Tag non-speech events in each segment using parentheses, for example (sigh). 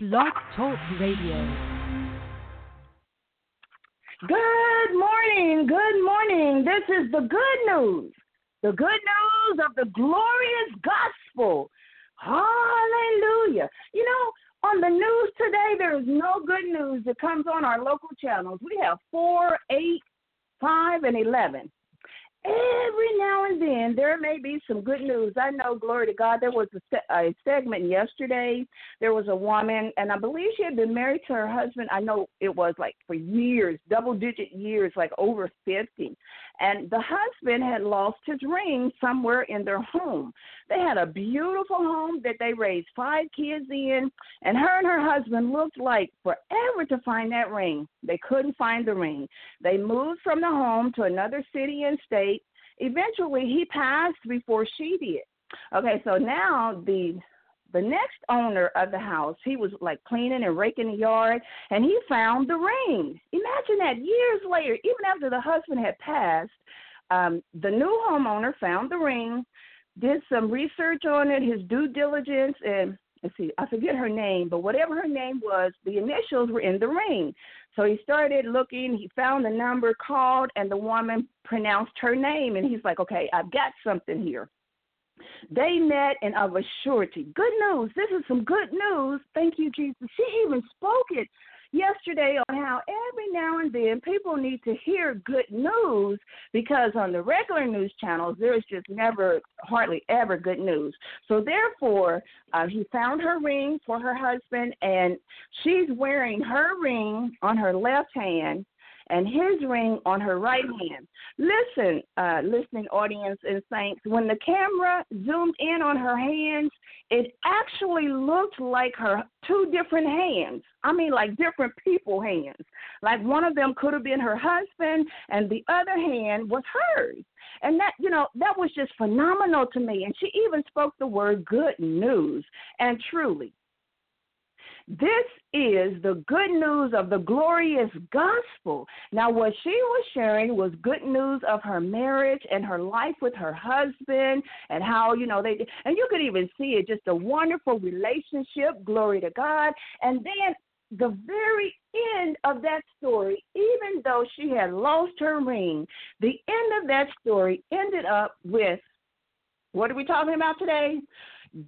Blog Talk Radio. Good morning, good morning. This is the good news. The good news of the glorious gospel. Hallelujah. You know, on the news today, there is no good news that comes on our local channels. We have 4, 8, 5, and 11 every now and then there may be some good news. I know, glory to God, there was a, se- a segment yesterday. There was a woman, and I believe she had been married to her husband. I know it was like for years, double digit years, like over 50. And the husband had lost his ring somewhere in their home. They had a beautiful home that they raised five kids in, and her and her husband looked like forever to find that ring. They couldn't find the ring. They moved from the home to another city and state. Eventually, he passed before she did. Okay, so now the the next owner of the house, he was like cleaning and raking the yard, and he found the ring. Imagine that years later, even after the husband had passed, um, the new homeowner found the ring, did some research on it, his due diligence, and let's see, I forget her name, but whatever her name was, the initials were in the ring. So he started looking, he found the number, called, and the woman pronounced her name, and he's like, okay, I've got something here. They met and of a surety. Good news. This is some good news. Thank you, Jesus. She even spoke it yesterday on how every now and then people need to hear good news because on the regular news channels there is just never hardly ever good news so therefore uh, he found her ring for her husband and she's wearing her ring on her left hand and his ring on her right hand. Listen, uh, listening audience and saints, when the camera zoomed in on her hands, it actually looked like her two different hands. I mean, like different people hands. Like one of them could have been her husband, and the other hand was hers. And that, you know, that was just phenomenal to me. And she even spoke the word good news. And truly, this is the good news of the glorious gospel. Now, what she was sharing was good news of her marriage and her life with her husband, and how, you know, they, and you could even see it just a wonderful relationship, glory to God. And then the very end of that story, even though she had lost her ring, the end of that story ended up with what are we talking about today?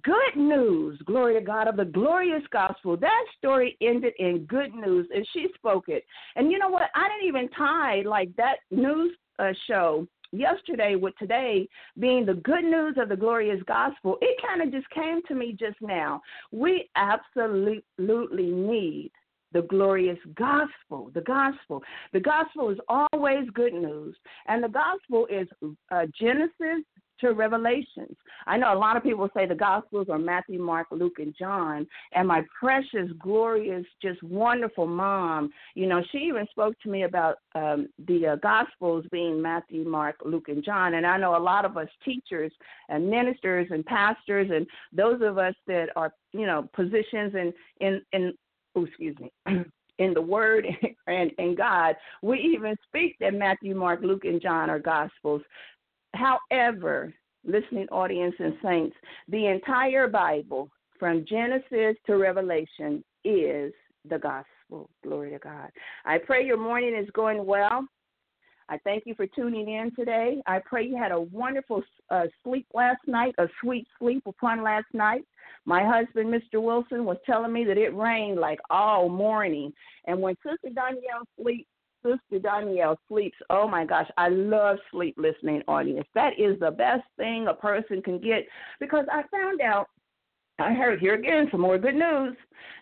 Good news, glory to God, of the glorious gospel. That story ended in good news, and she spoke it. And you know what? I didn't even tie like that news uh, show yesterday with today being the good news of the glorious gospel. It kind of just came to me just now. We absolutely need the glorious gospel. The gospel. The gospel is always good news. And the gospel is uh, Genesis to Revelations. I know a lot of people say the Gospels are Matthew, Mark, Luke, and John. And my precious, glorious, just wonderful mom, you know, she even spoke to me about um, the uh, Gospels being Matthew, Mark, Luke, and John. And I know a lot of us teachers and ministers and pastors and those of us that are, you know, positions in in in oh, excuse me. (clears throat) in the Word (laughs) and in God, we even speak that Matthew, Mark, Luke, and John are Gospels. However, listening audience and saints, the entire Bible from Genesis to Revelation is the gospel. Glory to God. I pray your morning is going well. I thank you for tuning in today. I pray you had a wonderful uh, sleep last night, a sweet sleep upon last night. My husband, Mr. Wilson, was telling me that it rained like all morning. And when Sister Danielle sleep, Sister Danielle sleeps. Oh my gosh, I love sleep listening audience. That is the best thing a person can get because I found out, I heard here again some more good news,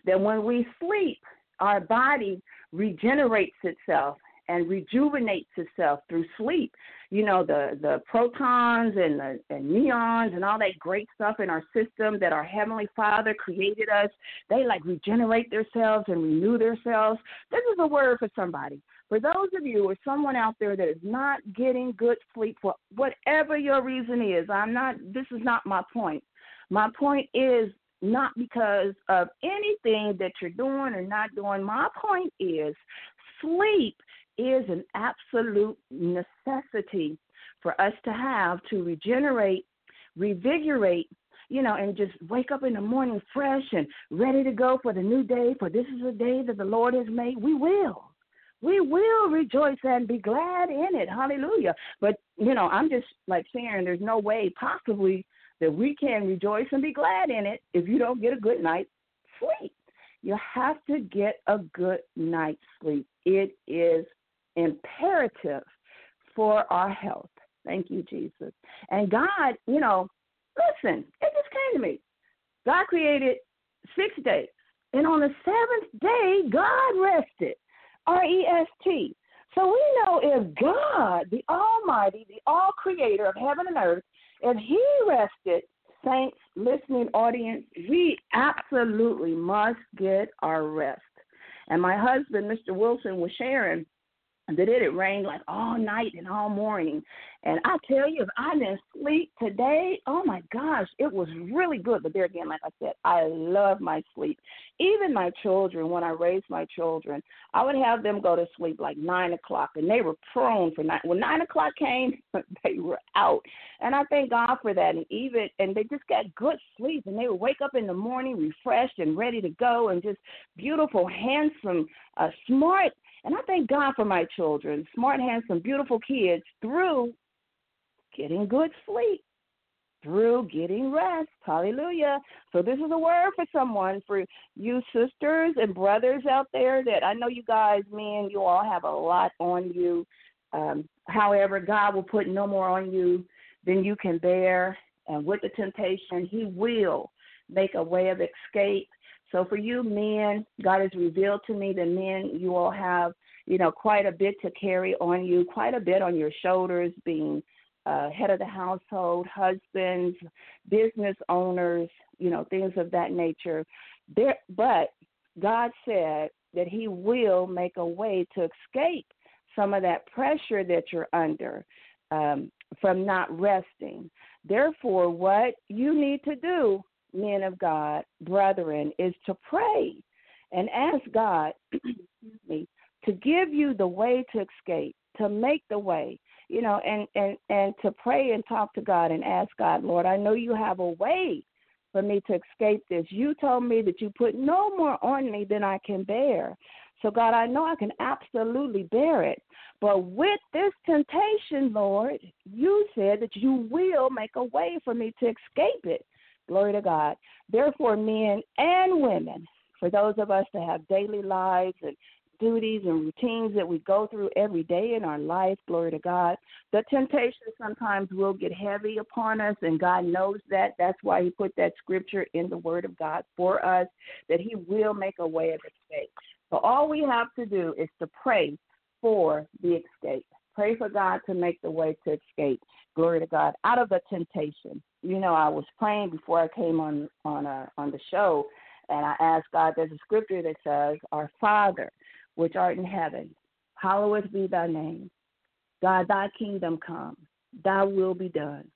that when we sleep, our body regenerates itself and rejuvenates itself through sleep. You know, the the protons and the and neons and all that great stuff in our system that our heavenly Father created us, they like regenerate themselves and renew themselves. This is a word for somebody. For those of you or someone out there that is not getting good sleep for whatever your reason is, I'm not this is not my point. My point is not because of anything that you're doing or not doing. My point is sleep is an absolute necessity for us to have to regenerate, revigorate, you know, and just wake up in the morning fresh and ready to go for the new day, for this is a day that the Lord has made, we will. We will rejoice and be glad in it. Hallelujah. But, you know, I'm just like saying there's no way possibly that we can rejoice and be glad in it if you don't get a good night's sleep. You have to get a good night's sleep. It is imperative for our health. Thank you, Jesus. And God, you know, listen, it just came to me. God created six days. And on the seventh day, God rested. R E S T. So we know if God, the Almighty, the All Creator of heaven and earth, if He rested, saints, listening audience, we absolutely must get our rest. And my husband, Mr. Wilson, was sharing that it had rained like all night and all morning. And I tell you, if I didn't sleep today, oh my gosh, it was really good. But there again, like I said, I love my sleep. Even my children, when I raised my children, I would have them go to sleep like nine o'clock, and they were prone for nine. When nine o'clock came, (laughs) they were out, and I thank God for that. And even and they just got good sleep, and they would wake up in the morning refreshed and ready to go, and just beautiful, handsome, uh, smart and I thank God for my children, smart, handsome, beautiful kids, through getting good sleep, through getting rest. Hallelujah. So, this is a word for someone, for you sisters and brothers out there that I know you guys, men, you all have a lot on you. Um, however, God will put no more on you than you can bear. And with the temptation, He will make a way of escape so for you men, God has revealed to me that men, you all have, you know, quite a bit to carry on you, quite a bit on your shoulders, being uh, head of the household, husbands, business owners, you know, things of that nature. There, but God said that He will make a way to escape some of that pressure that you're under um, from not resting. Therefore, what you need to do men of God, brethren, is to pray and ask God (clears throat) me, to give you the way to escape, to make the way, you know, and, and, and to pray and talk to God and ask God, Lord, I know you have a way for me to escape this. You told me that you put no more on me than I can bear. So, God, I know I can absolutely bear it. But with this temptation, Lord, you said that you will make a way for me to escape it. Glory to God. Therefore, men and women, for those of us that have daily lives and duties and routines that we go through every day in our life, glory to God, the temptation sometimes will get heavy upon us, and God knows that. That's why He put that scripture in the Word of God for us, that He will make a way of escape. So all we have to do is to pray for the escape. Pray for God to make the way to escape. Glory to God. Out of the temptation you know, I was praying before I came on on uh, on the show, and I asked God. There's a scripture that says, "Our Father, which art in heaven, hallowed be thy name. God, thy kingdom come. Thy will be done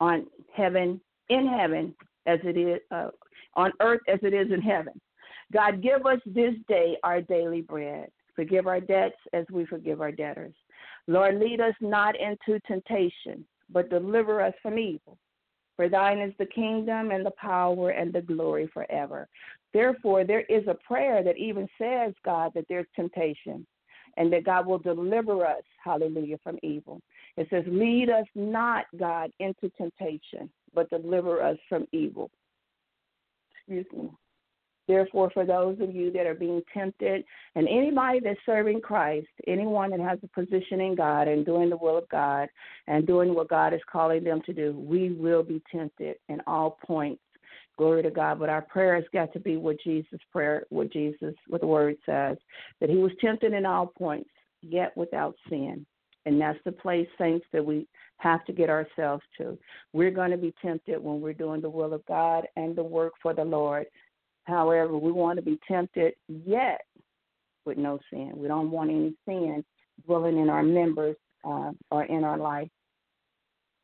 on heaven, in heaven, as it is uh, on earth as it is in heaven. God, give us this day our daily bread. Forgive our debts as we forgive our debtors. Lord, lead us not into temptation, but deliver us from evil. For thine is the kingdom and the power and the glory forever. Therefore, there is a prayer that even says, God, that there's temptation and that God will deliver us, hallelujah, from evil. It says, Lead us not, God, into temptation, but deliver us from evil. Excuse me. Therefore, for those of you that are being tempted, and anybody that's serving Christ, anyone that has a position in God and doing the will of God and doing what God is calling them to do, we will be tempted in all points. Glory to God. But our prayer has got to be what Jesus' prayer, what Jesus, what the word says, that he was tempted in all points, yet without sin. And that's the place, saints, that we have to get ourselves to. We're going to be tempted when we're doing the will of God and the work for the Lord. However, we want to be tempted yet with no sin. We don't want any sin dwelling in our members uh, or in our life.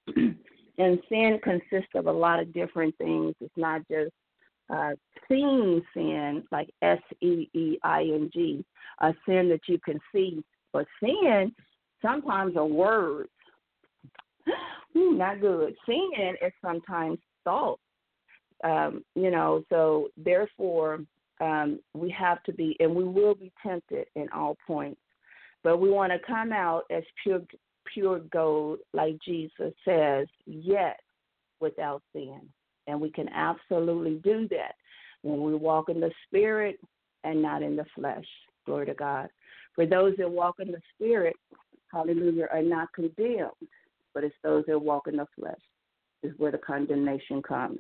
(clears throat) and sin consists of a lot of different things. It's not just uh, seeing sin, like S E E I N G, a sin that you can see. But sin sometimes are words. (gasps) Not good. Sin is sometimes salt. Um, you know, so therefore, um, we have to be, and we will be tempted in all points, but we want to come out as pure, pure gold, like Jesus says, yet without sin. And we can absolutely do that when we walk in the Spirit and not in the flesh. Glory to God. For those that walk in the Spirit, hallelujah, are not condemned, but it's those that walk in the flesh is where the condemnation comes.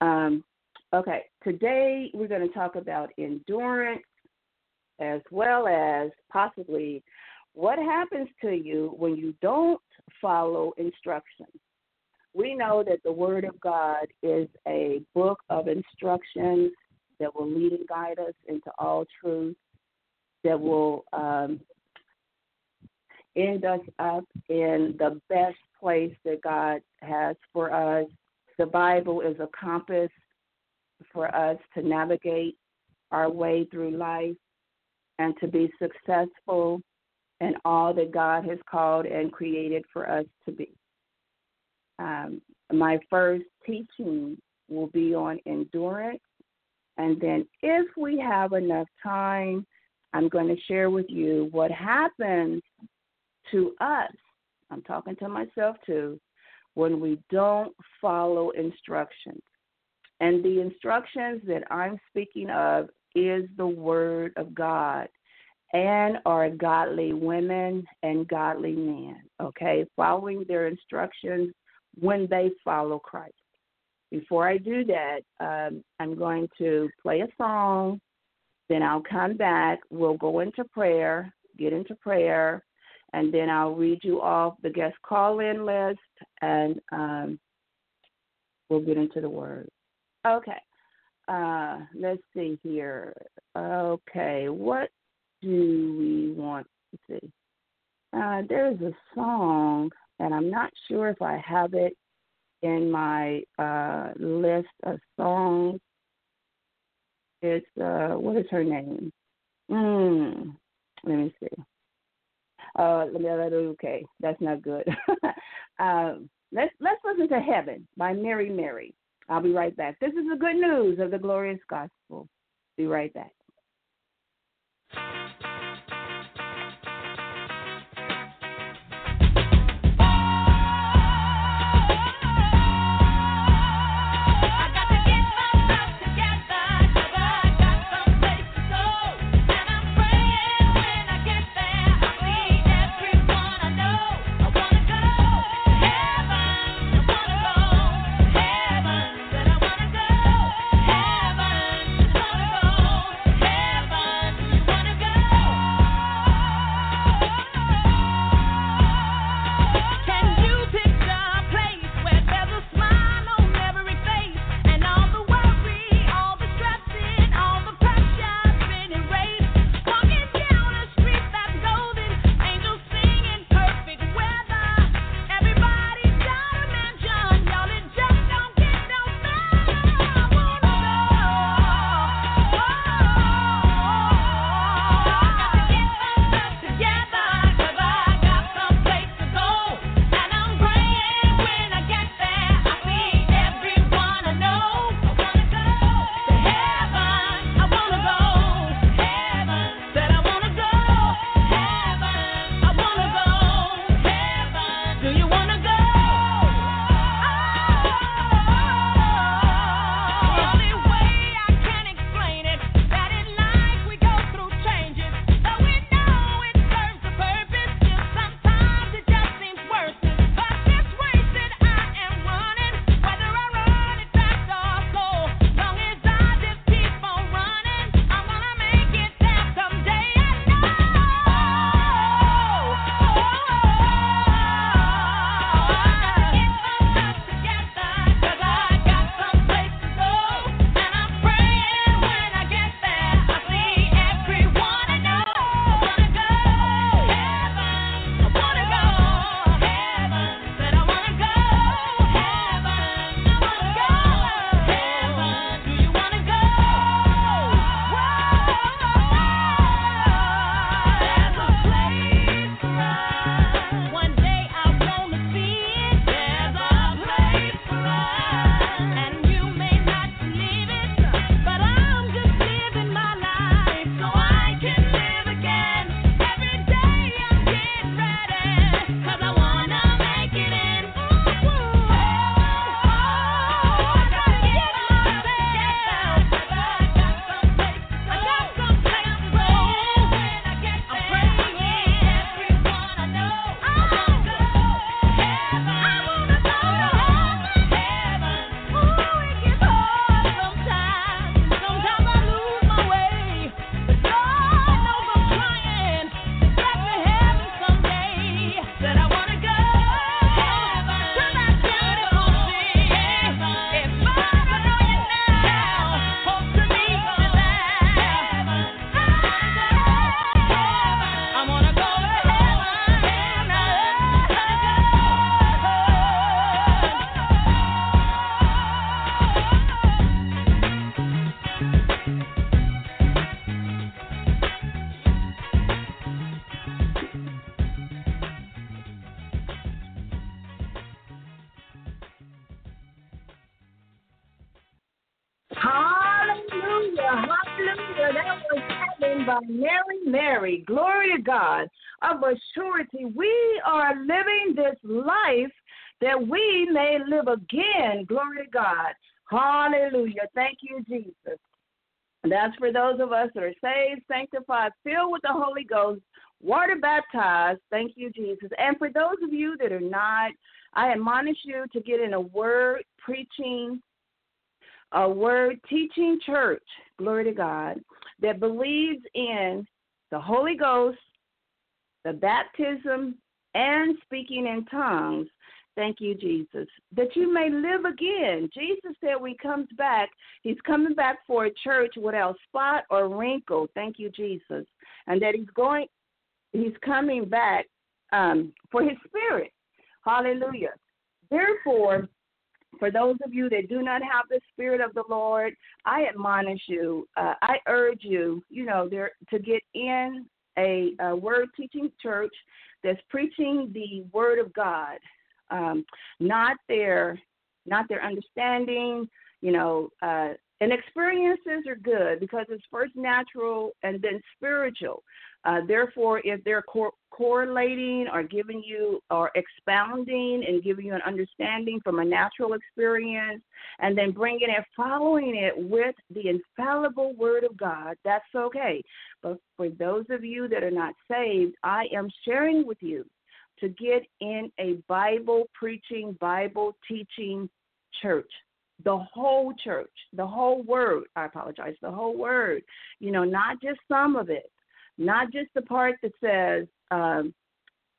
Um, okay, today we're going to talk about endurance as well as possibly what happens to you when you don't follow instructions. We know that the Word of God is a book of instructions that will lead and guide us into all truth, that will um, end us up in the best place that God has for us. The Bible is a compass for us to navigate our way through life and to be successful in all that God has called and created for us to be. Um, my first teaching will be on endurance. And then, if we have enough time, I'm going to share with you what happens to us. I'm talking to myself too when we don't follow instructions. And the instructions that I'm speaking of is the Word of God and are godly women and godly men, okay? Following their instructions when they follow Christ. Before I do that, um, I'm going to play a song, then I'll come back. We'll go into prayer, get into prayer, and then I'll read you off the guest call in list and um, we'll get into the word. Okay. Uh, let's see here. Okay, what do we want to see? Uh, there's a song, and I'm not sure if I have it in my uh, list of songs. It's uh, what is her name? Mm, let me see. Uh, let me let okay, that's not good. (laughs) um, let's let's listen to Heaven by Mary Mary. I'll be right back. This is the good news of the glorious gospel. Be right back. Live again. Glory to God. Hallelujah. Thank you, Jesus. And that's for those of us that are saved, sanctified, filled with the Holy Ghost, water baptized. Thank you, Jesus. And for those of you that are not, I admonish you to get in a word preaching, a word teaching church, glory to God, that believes in the Holy Ghost, the baptism, and speaking in tongues. Thank you, Jesus. That you may live again. Jesus said when he comes back, he's coming back for a church without spot or wrinkle. Thank you, Jesus. And that he's going he's coming back um, for his spirit. Hallelujah. Therefore, for those of you that do not have the spirit of the Lord, I admonish you. Uh, I urge you, you know, there to get in a, a word teaching church that's preaching the word of God um, not their not their understanding, you know, uh, and experiences are good because it's first natural and then spiritual. Uh, therefore, if they're cor- correlating or giving you or expounding and giving you an understanding from a natural experience, and then bringing it, following it with the infallible Word of God, that's okay. But for those of you that are not saved, I am sharing with you to get in a Bible preaching, Bible teaching church. The whole church, the whole word, I apologize, the whole word, you know, not just some of it, not just the part that says, um,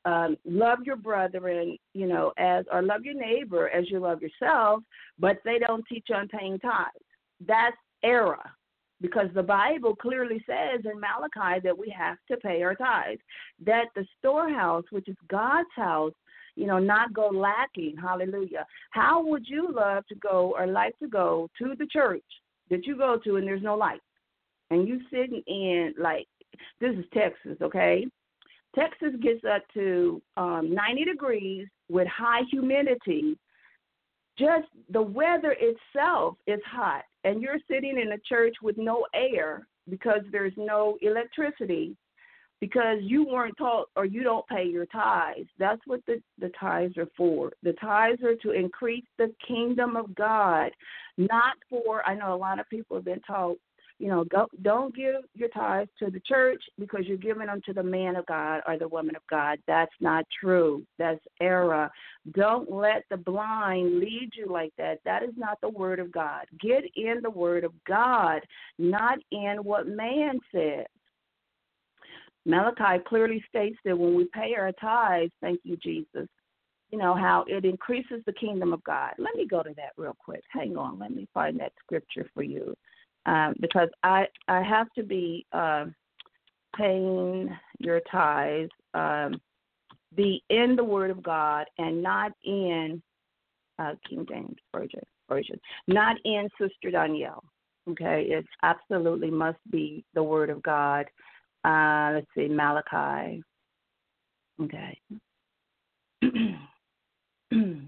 um, love your brethren, you know, as or love your neighbor as you love yourself, but they don't teach on paying tithes. That's error because the Bible clearly says in Malachi that we have to pay our tithes, that the storehouse, which is God's house, you know, not go lacking. Hallelujah. How would you love to go or like to go to the church that you go to and there's no light? And you sitting in like this is Texas, okay? Texas gets up to um, 90 degrees with high humidity. Just the weather itself is hot and you're sitting in a church with no air because there's no electricity because you weren't taught or you don't pay your tithes. That's what the, the tithes are for. The tithes are to increase the kingdom of God, not for, I know a lot of people have been taught you know, go, don't give your tithes to the church because you're giving them to the man of God or the woman of God. That's not true. That's error. Don't let the blind lead you like that. That is not the word of God. Get in the word of God, not in what man says. Malachi clearly states that when we pay our tithes, thank you, Jesus, you know, how it increases the kingdom of God. Let me go to that real quick. Hang on. Let me find that scripture for you um, because I I have to be uh, paying your tithes, um, be in the Word of God and not in uh, King James version version, not in Sister Danielle. Okay, it absolutely must be the Word of God. Uh, let's see, Malachi. Okay. (clears throat) the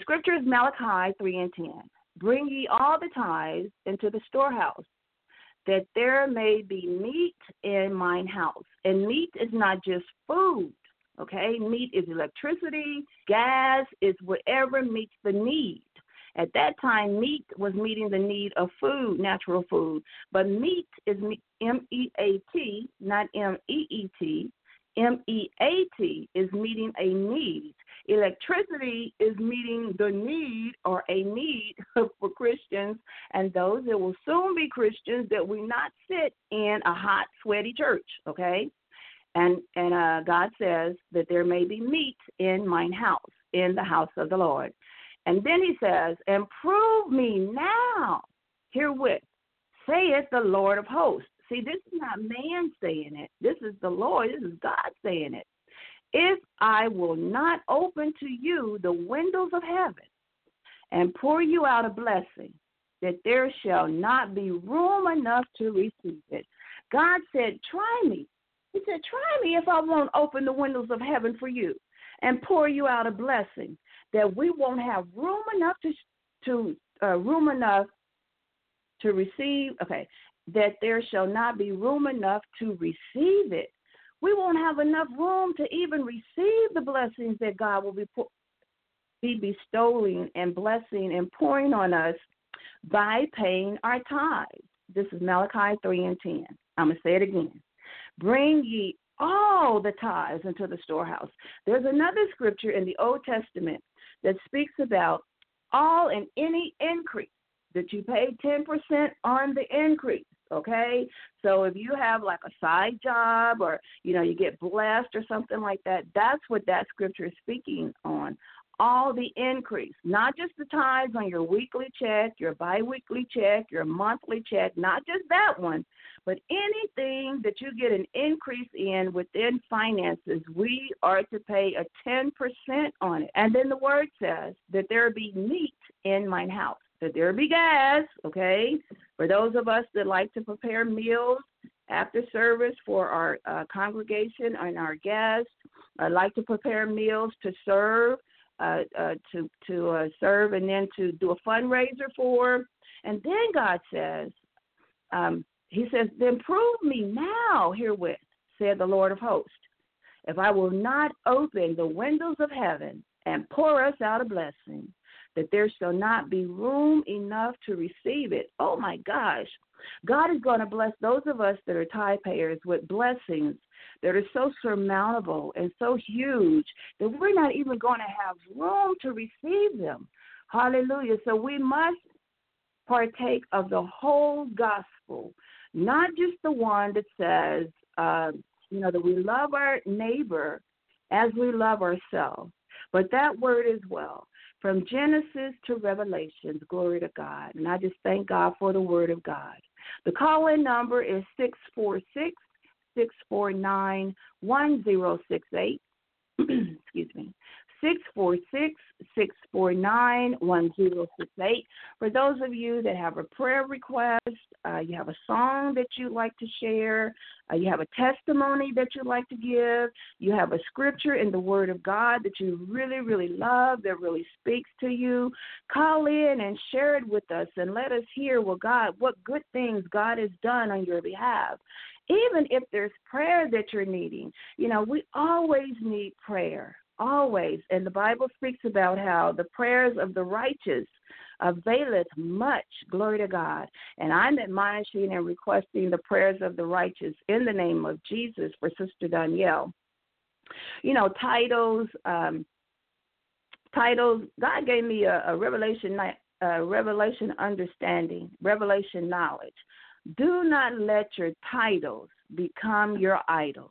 scripture is Malachi 3 and 10. Bring ye all the tithes into the storehouse, that there may be meat in mine house. And meat is not just food, okay? Meat is electricity, gas is whatever meets the need. At that time, meat was meeting the need of food, natural food. But meat is M E A T, not M E E T. M E A T is meeting a need. Electricity is meeting the need or a need (laughs) for Christians and those that will soon be Christians that will not sit in a hot, sweaty church, okay? And and uh, God says that there may be meat in mine house, in the house of the Lord. And then he says, And prove me now herewith, saith the Lord of hosts. See, this is not man saying it. This is the Lord. This is God saying it. If I will not open to you the windows of heaven and pour you out a blessing, that there shall not be room enough to receive it. God said, Try me. He said, Try me if I won't open the windows of heaven for you and pour you out a blessing, that we won't have room enough to, to uh, room enough to receive, okay, that there shall not be room enough to receive it. We won't have enough room to even receive the blessings that God will be, be bestowing and blessing and pouring on us by paying our tithes. This is Malachi 3 and 10. I'm going to say it again. Bring ye all the tithes into the storehouse. There's another scripture in the Old Testament that speaks about all and any increase that you pay 10% on the increase okay? So if you have like a side job or you know you get blessed or something like that that's what that scripture is speaking on. All the increase, not just the tithes on your weekly check, your biweekly check, your monthly check, not just that one, but anything that you get an increase in within finances, we are to pay a 10% on it. And then the word says that there be meat in mine house, that there be gas, okay? For those of us that like to prepare meals after service for our uh, congregation and our guests, I like to prepare meals to serve uh, uh, to to uh, serve and then to do a fundraiser for. And then God says, um, He says, then prove me now herewith, said the Lord of hosts, if I will not open the windows of heaven and pour us out a blessing, that there shall not be room enough to receive it. Oh my gosh. God is going to bless those of us that are tithe payers with blessings that are so surmountable and so huge that we're not even going to have room to receive them. Hallelujah. So we must partake of the whole gospel, not just the one that says, uh, you know, that we love our neighbor as we love ourselves, but that word as well. From Genesis to Revelations, glory to God. And I just thank God for the word of God. The call in number is 646 649 1068. (clears throat) Excuse me. 646 649 1068. For those of you that have a prayer request, uh, you have a song that you'd like to share, uh, you have a testimony that you'd like to give, you have a scripture in the Word of God that you really, really love, that really speaks to you, call in and share it with us and let us hear what God, what good things God has done on your behalf even if there's prayer that you're needing, you know, we always need prayer, always. And the Bible speaks about how the prayers of the righteous availeth much. Glory to God. And I'm admonishing and requesting the prayers of the righteous in the name of Jesus for Sister Danielle. You know, titles, um, titles. God gave me a, a revelation, a revelation understanding, revelation knowledge. Do not let your titles become your idols.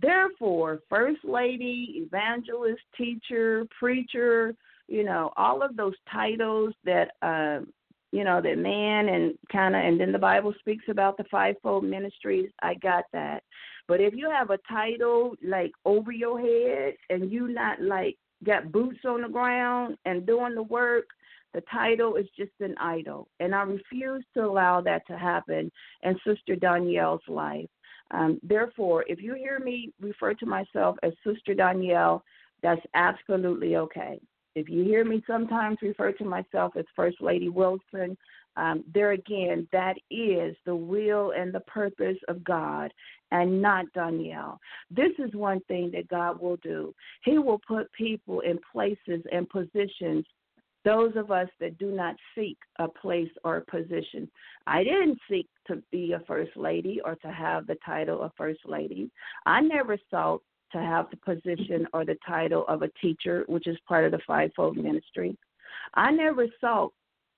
Therefore, first lady, evangelist, teacher, preacher, you know, all of those titles that uh, you know, that man and kind of, and then the Bible speaks about the fivefold ministries. I got that. But if you have a title like over your head and you not like got boots on the ground and doing the work, the title is just an idol, and I refuse to allow that to happen in Sister Danielle's life. Um, therefore, if you hear me refer to myself as Sister Danielle, that's absolutely okay. If you hear me sometimes refer to myself as First Lady Wilson, um, there again, that is the will and the purpose of God and not Danielle. This is one thing that God will do. He will put people in places and positions those of us that do not seek a place or a position. I didn't seek to be a first lady or to have the title of first lady. I never sought to have the position or the title of a teacher, which is part of the fivefold ministry. I never sought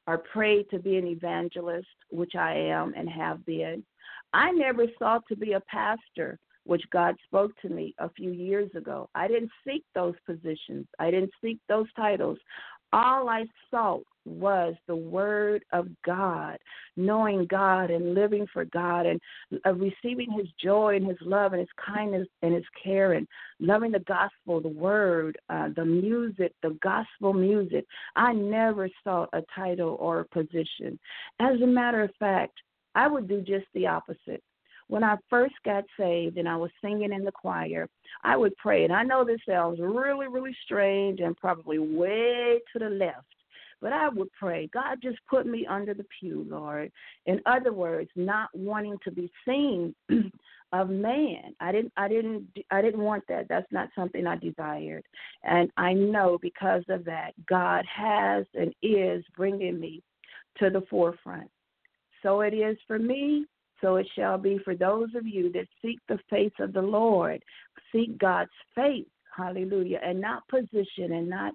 or prayed to be an evangelist, which I am and have been. I never sought to be a pastor, which God spoke to me a few years ago. I didn't seek those positions. I didn't seek those titles. All I sought was the Word of God, knowing God and living for God and uh, receiving His joy and His love and His kindness and His care and loving the gospel, the Word, uh, the music, the gospel music. I never sought a title or a position. As a matter of fact, I would do just the opposite when I first got saved and I was singing in the choir, I would pray. And I know this sounds really, really strange and probably way to the left. But I would pray, God, just put me under the pew, Lord. In other words, not wanting to be seen (clears throat) of man. I didn't I didn't I didn't want that. That's not something I desired. And I know because of that, God has and is bringing me to the forefront. So it is for me, so it shall be for those of you that seek the face of the Lord, seek God's face, hallelujah, and not position and not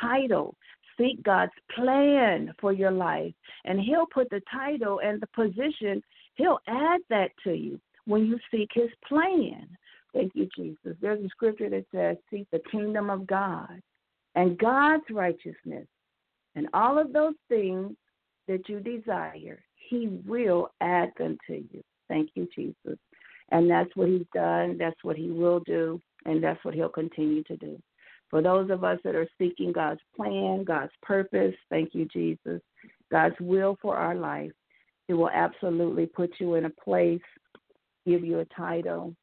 title. Seek God's plan for your life, and He'll put the title and the position, He'll add that to you when you seek His plan. Thank you, Jesus. There's a scripture that says, Seek the kingdom of God and God's righteousness, and all of those things that you desire, He will add them to you. Thank you, Jesus. And that's what He's done, that's what He will do, and that's what He'll continue to do. For those of us that are seeking God's plan, God's purpose, thank you, Jesus, God's will for our life, He will absolutely put you in a place, give you a title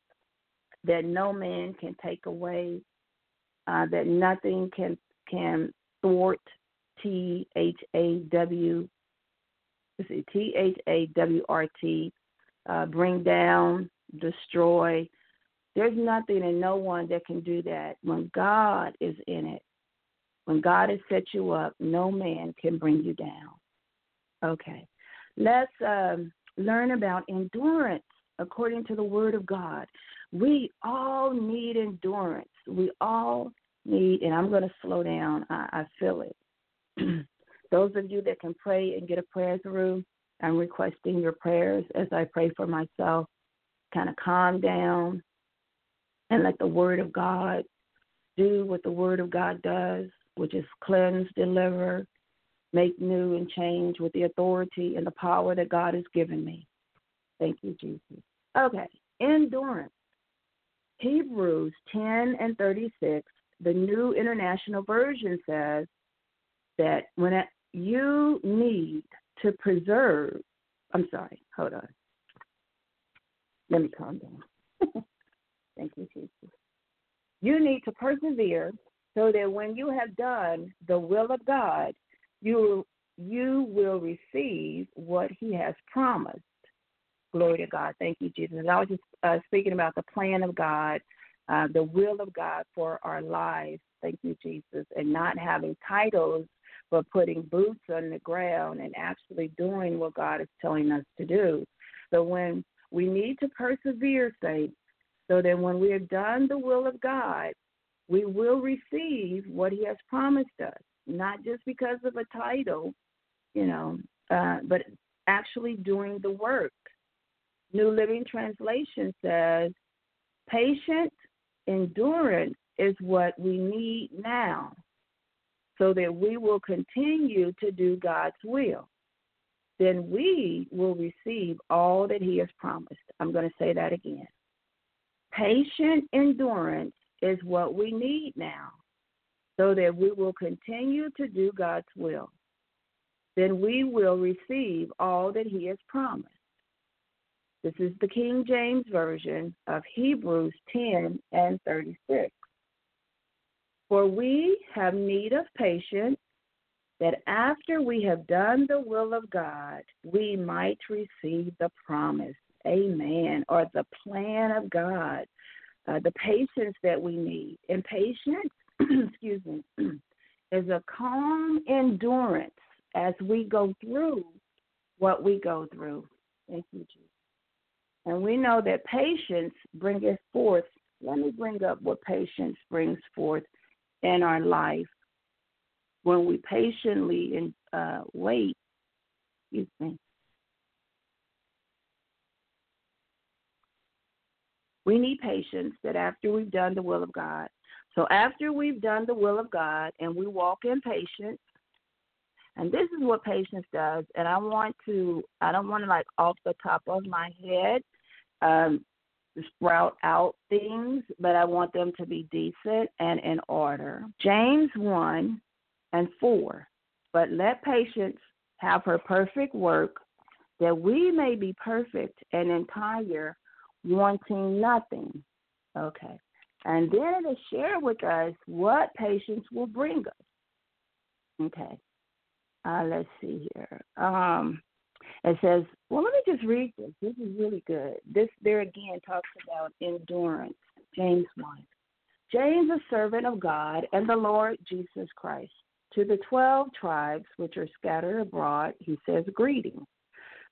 that no man can take away, uh, that nothing can can thwart. T H A W T H A W R T, uh, bring down, destroy. There's nothing and no one that can do that. When God is in it, when God has set you up, no man can bring you down. Okay. Let's um, learn about endurance according to the Word of God. We all need endurance. We all need, and I'm going to slow down. I, I feel it. (clears throat) Those of you that can pray and get a prayer through, I'm requesting your prayers as I pray for myself. Kind of calm down and let the Word of God do what the Word of God does, which is cleanse, deliver, make new, and change with the authority and the power that God has given me. Thank you, Jesus. Okay, endurance. Hebrews 10 and 36, the New International Version says that when you need to preserve. I'm sorry, hold on. Let me calm down. (laughs) Thank you, Jesus. You need to persevere so that when you have done the will of God, you you will receive what He has promised. Glory to God. Thank you, Jesus. And I was just uh, speaking about the plan of God, uh, the will of God for our lives. Thank you, Jesus. And not having titles but putting boots on the ground and actually doing what God is telling us to do. So when we need to persevere, saints, so that when we have done the will of God, we will receive what He has promised us, not just because of a title, you know, uh, but actually doing the work. New Living Translation says, patient endurance is what we need now so that we will continue to do God's will. Then we will receive all that He has promised. I'm going to say that again. Patient endurance is what we need now, so that we will continue to do God's will. Then we will receive all that He has promised. This is the King James Version of Hebrews 10 and 36. For we have need of patience, that after we have done the will of God, we might receive the promise. Amen. Or the plan of God, uh, the patience that we need. And patience, (clears throat) excuse me, (clears throat) is a calm endurance as we go through what we go through. Thank you, Jesus. And we know that patience bringeth forth. Let me bring up what patience brings forth in our life when we patiently and uh, wait. Excuse me. We need patience that after we've done the will of God. So after we've done the will of God and we walk in patience, and this is what patience does. And I want to, I don't want to like off the top of my head um, sprout out things, but I want them to be decent and in order. James 1 and 4. But let patience have her perfect work, that we may be perfect and entire, wanting nothing. Okay. And then it'll share with us what patience will bring us. Okay. Uh, let's see here. Um, it says, well, let me just read this. This is really good. This there again talks about endurance. James 1. James, a servant of God and the Lord Jesus Christ, to the twelve tribes which are scattered abroad, he says, Greetings.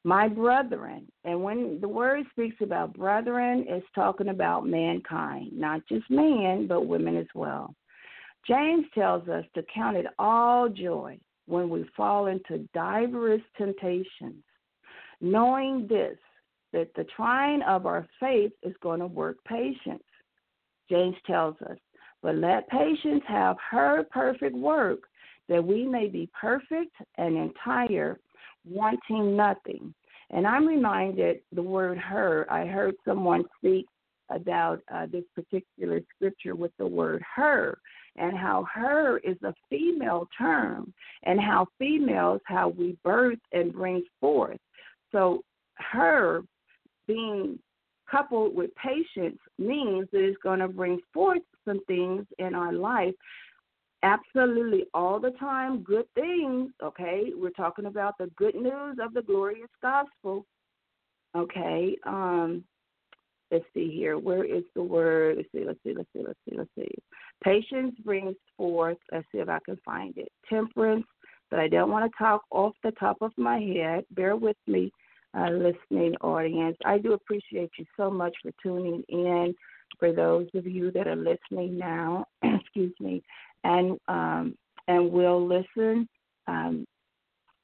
My brethren, and when the word speaks about brethren, it's talking about mankind, not just man, but women as well. James tells us to count it all joy when we fall into diverse temptations, knowing this, that the trying of our faith is going to work patience. James tells us, but let patience have her perfect work, that we may be perfect and entire, wanting nothing. And I'm reminded the word her, I heard someone speak about uh, this particular scripture with the word her and how her is a female term and how females how we birth and bring forth so her being coupled with patience means that it's going to bring forth some things in our life absolutely all the time good things okay we're talking about the good news of the glorious gospel okay um let's see here. Where is the word? Let's see, let's see, let's see, let's see, let's see. Patience brings forth, let's see if I can find it. Temperance, but I don't want to talk off the top of my head. Bear with me, uh, listening audience. I do appreciate you so much for tuning in. For those of you that are listening now, (clears throat) excuse me, and um, and will listen um,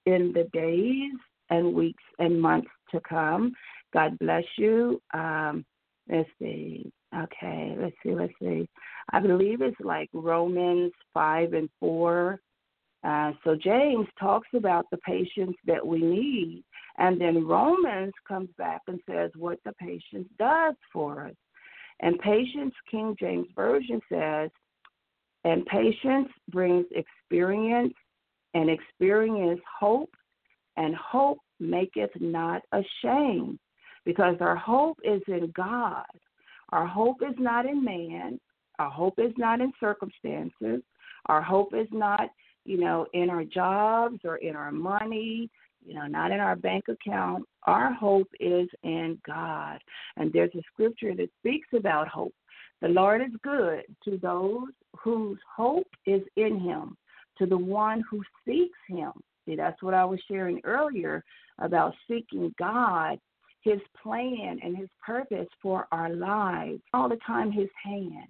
in the days and weeks and months to come. God bless you. Um, Let's see. Okay, let's see, let's see. I believe it's like Romans 5 and 4. Uh, so James talks about the patience that we need, and then Romans comes back and says what the patience does for us. And patience, King James Version says, and patience brings experience, and experience hope, and hope maketh not ashamed because our hope is in God. Our hope is not in man. Our hope is not in circumstances. Our hope is not, you know, in our jobs or in our money, you know, not in our bank account. Our hope is in God. And there's a scripture that speaks about hope. The Lord is good to those whose hope is in Him, to the one who seeks Him. See, that's what I was sharing earlier about seeking God his plan and his purpose for our lives. All the time, his hand.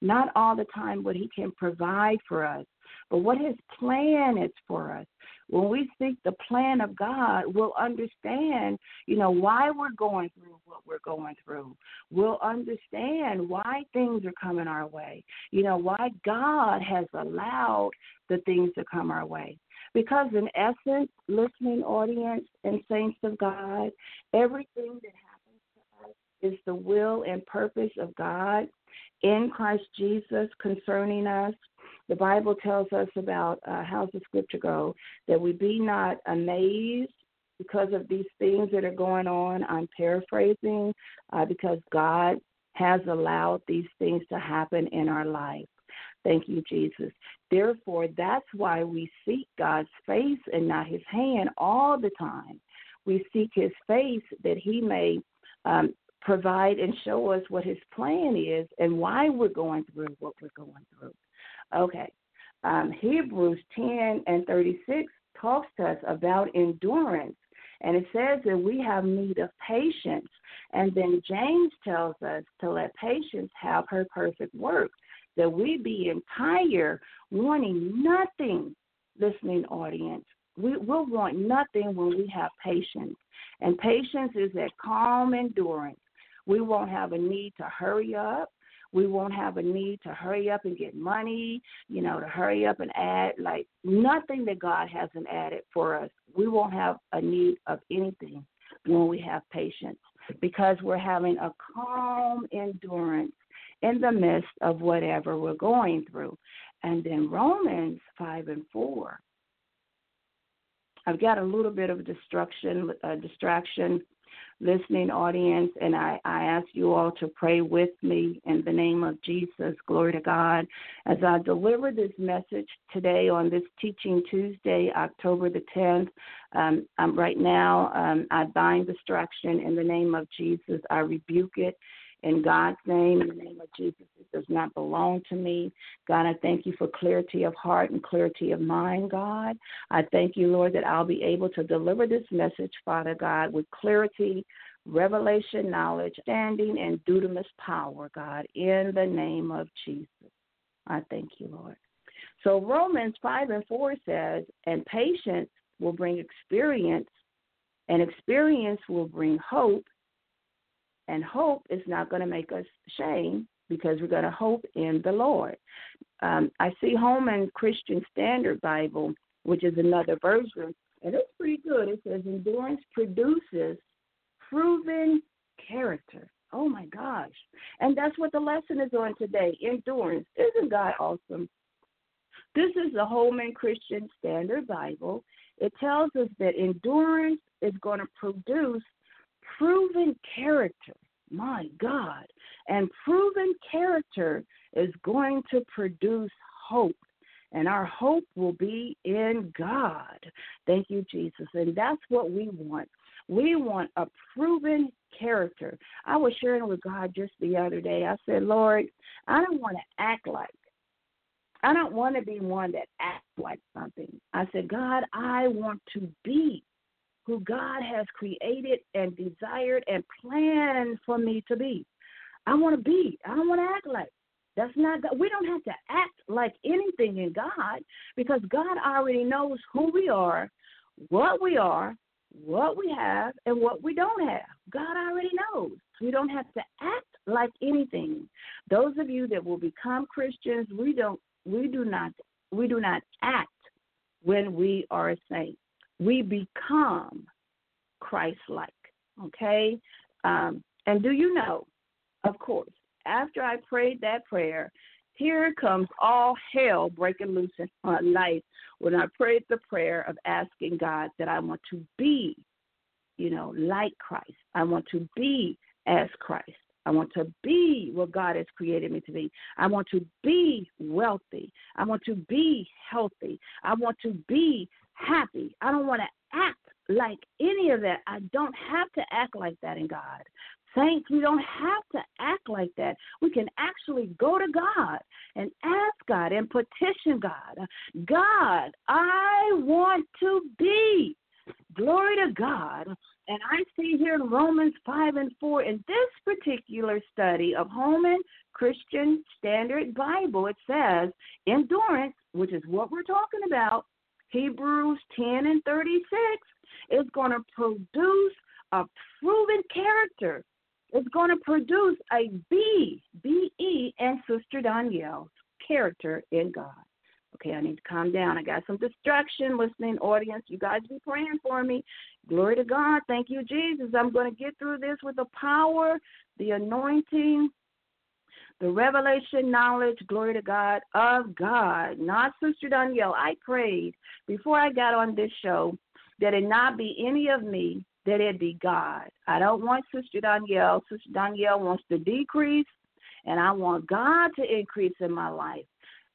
Not all the time what he can provide for us, but what his plan is for us. When we seek the plan of God, we'll understand, you know, why we're going through what we're going through. We'll understand why things are coming our way. You know, why God has allowed the things to come our way. Because, in essence, listening audience and saints of God, everything that happens to us is the will and purpose of God in Christ Jesus concerning us. The Bible tells us about uh, how's the scripture go that we be not amazed because of these things that are going on. I'm paraphrasing uh, because God has allowed these things to happen in our life. Thank you, Jesus. Therefore, that's why we seek God's face and not his hand all the time. We seek his face that he may um, provide and show us what his plan is and why we're going through what we're going through. Okay. Um, Hebrews 10 and 36 talks to us about endurance. And it says that we have need of patience. And then James tells us to let patience have her perfect work that we be entire, wanting nothing, listening audience. We, will want nothing when we have patience. And patience is that calm endurance. We won't have a need to hurry up. We won't have a need to hurry up and get money, you know, to hurry up and add, like nothing that God hasn't added for us. We won't have a need of anything when we have patience because we're having a calm endurance in the midst of whatever we're going through. And then Romans 5 and 4. I've got a little bit of destruction, uh, distraction listening audience, and I, I ask you all to pray with me in the name of Jesus. Glory to God. As I deliver this message today on this Teaching Tuesday, October the 10th, um, I'm right now, um, I bind distraction in the name of Jesus. I rebuke it in God's name, in the name of Jesus. It does not belong to me. God, I thank you for clarity of heart and clarity of mind, God. I thank you, Lord, that I'll be able to deliver this message, Father God, with clarity, revelation, knowledge, standing, and dunamis power, God, in the name of Jesus. I thank you, Lord. So Romans 5 and 4 says, and patience will bring experience, and experience will bring hope, and hope is not going to make us shame because we're going to hope in the Lord. Um, I see Holman Christian Standard Bible, which is another version, and it's pretty good. It says endurance produces proven character. Oh my gosh. And that's what the lesson is on today endurance. Isn't God awesome? This is the Holman Christian Standard Bible. It tells us that endurance is going to produce proven character. My God. And proven character is going to produce hope. And our hope will be in God. Thank you, Jesus. And that's what we want. We want a proven character. I was sharing with God just the other day. I said, Lord, I don't want to act like I don't want to be one that acts like something. I said, God, I want to be who God has created and desired and planned for me to be. I want to be. I don't want to act like. That's not God. We don't have to act like anything in God because God already knows who we are, what we are, what we have, and what we don't have. God already knows. We don't have to act like anything. Those of you that will become Christians, we don't we do not we do not act when we are saint we become Christ like. Okay? Um, and do you know, of course, after I prayed that prayer, here comes all hell breaking loose in my life when I prayed the prayer of asking God that I want to be, you know, like Christ. I want to be as Christ. I want to be what God has created me to be. I want to be wealthy. I want to be healthy. I want to be happy. I don't want to act like any of that. I don't have to act like that in God. Saints, we don't have to act like that. We can actually go to God and ask God and petition God. God, I want to be. Glory to God. And I see here in Romans 5 and 4, in this particular study of Holman Christian Standard Bible, it says endurance, which is what we're talking about, Hebrews 10 and 36 is going to produce a proven character. It's going to produce a B, B E, and Sister Danielle's character in God. Okay, I need to calm down. I got some distraction, listening audience. You guys be praying for me. Glory to God. Thank you, Jesus. I'm going to get through this with the power, the anointing, the revelation knowledge, glory to God, of God, not Sister Danielle. I prayed before I got on this show that it not be any of me, that it be God. I don't want Sister Danielle. Sister Danielle wants to decrease, and I want God to increase in my life.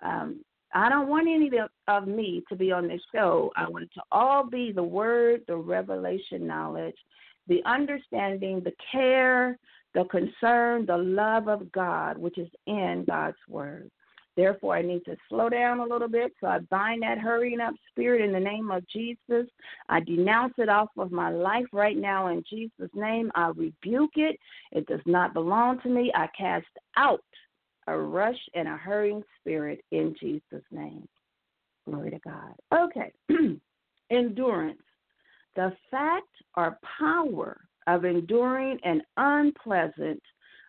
Um, I don't want any of me to be on this show. I want it to all be the word, the revelation knowledge, the understanding, the care, the concern, the love of God, which is in God's Word. Therefore, I need to slow down a little bit. So I bind that hurrying up spirit in the name of Jesus. I denounce it off of my life right now in Jesus' name. I rebuke it. It does not belong to me. I cast out a rush and a hurrying spirit in Jesus' name. Glory to God. Okay. (clears throat) Endurance. The fact or power of enduring an unpleasant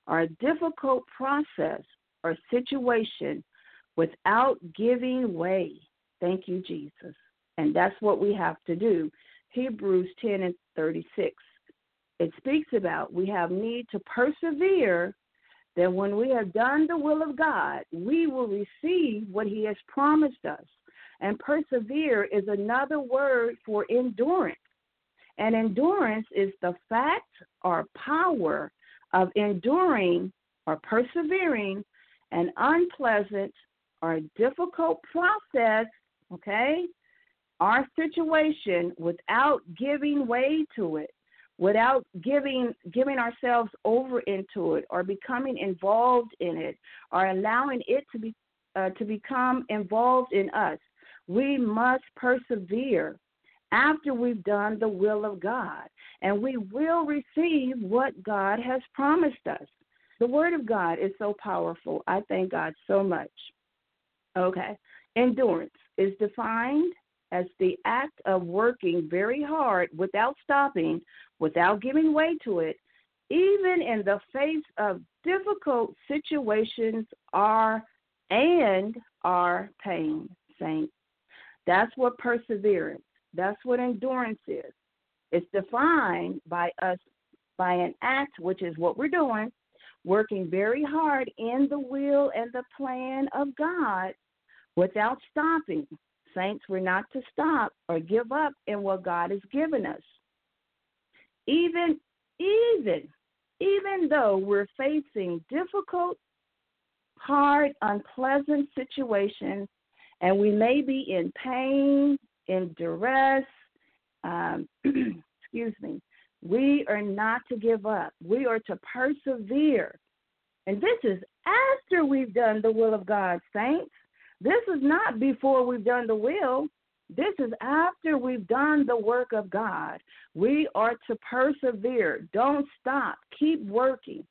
or difficult process or situation without giving way. Thank you, Jesus. And that's what we have to do. Hebrews 10 and 36. It speaks about we have need to persevere that when we have done the will of God, we will receive what He has promised us. And persevere is another word for endurance. And endurance is the fact or power of enduring or persevering an unpleasant or difficult process, okay, our situation without giving way to it, without giving giving ourselves over into it or becoming involved in it or allowing it to be uh, to become involved in us. We must persevere after we've done the will of God, and we will receive what God has promised us. The Word of God is so powerful. I thank God so much. Okay. Endurance is defined as the act of working very hard without stopping, without giving way to it, even in the face of difficult situations are and are pain, saints. That's what perseverance, that's what endurance is. It's defined by us by an act, which is what we're doing, working very hard in the will and the plan of God without stopping. Saints, we're not to stop or give up in what God has given us. Even, even, even though we're facing difficult, hard, unpleasant situations, and we may be in pain, in duress, um, (clears throat) excuse me, we are not to give up. We are to persevere. And this is after we've done the will of God, saints. This is not before we've done the will. This is after we've done the work of God. We are to persevere. Don't stop. Keep working.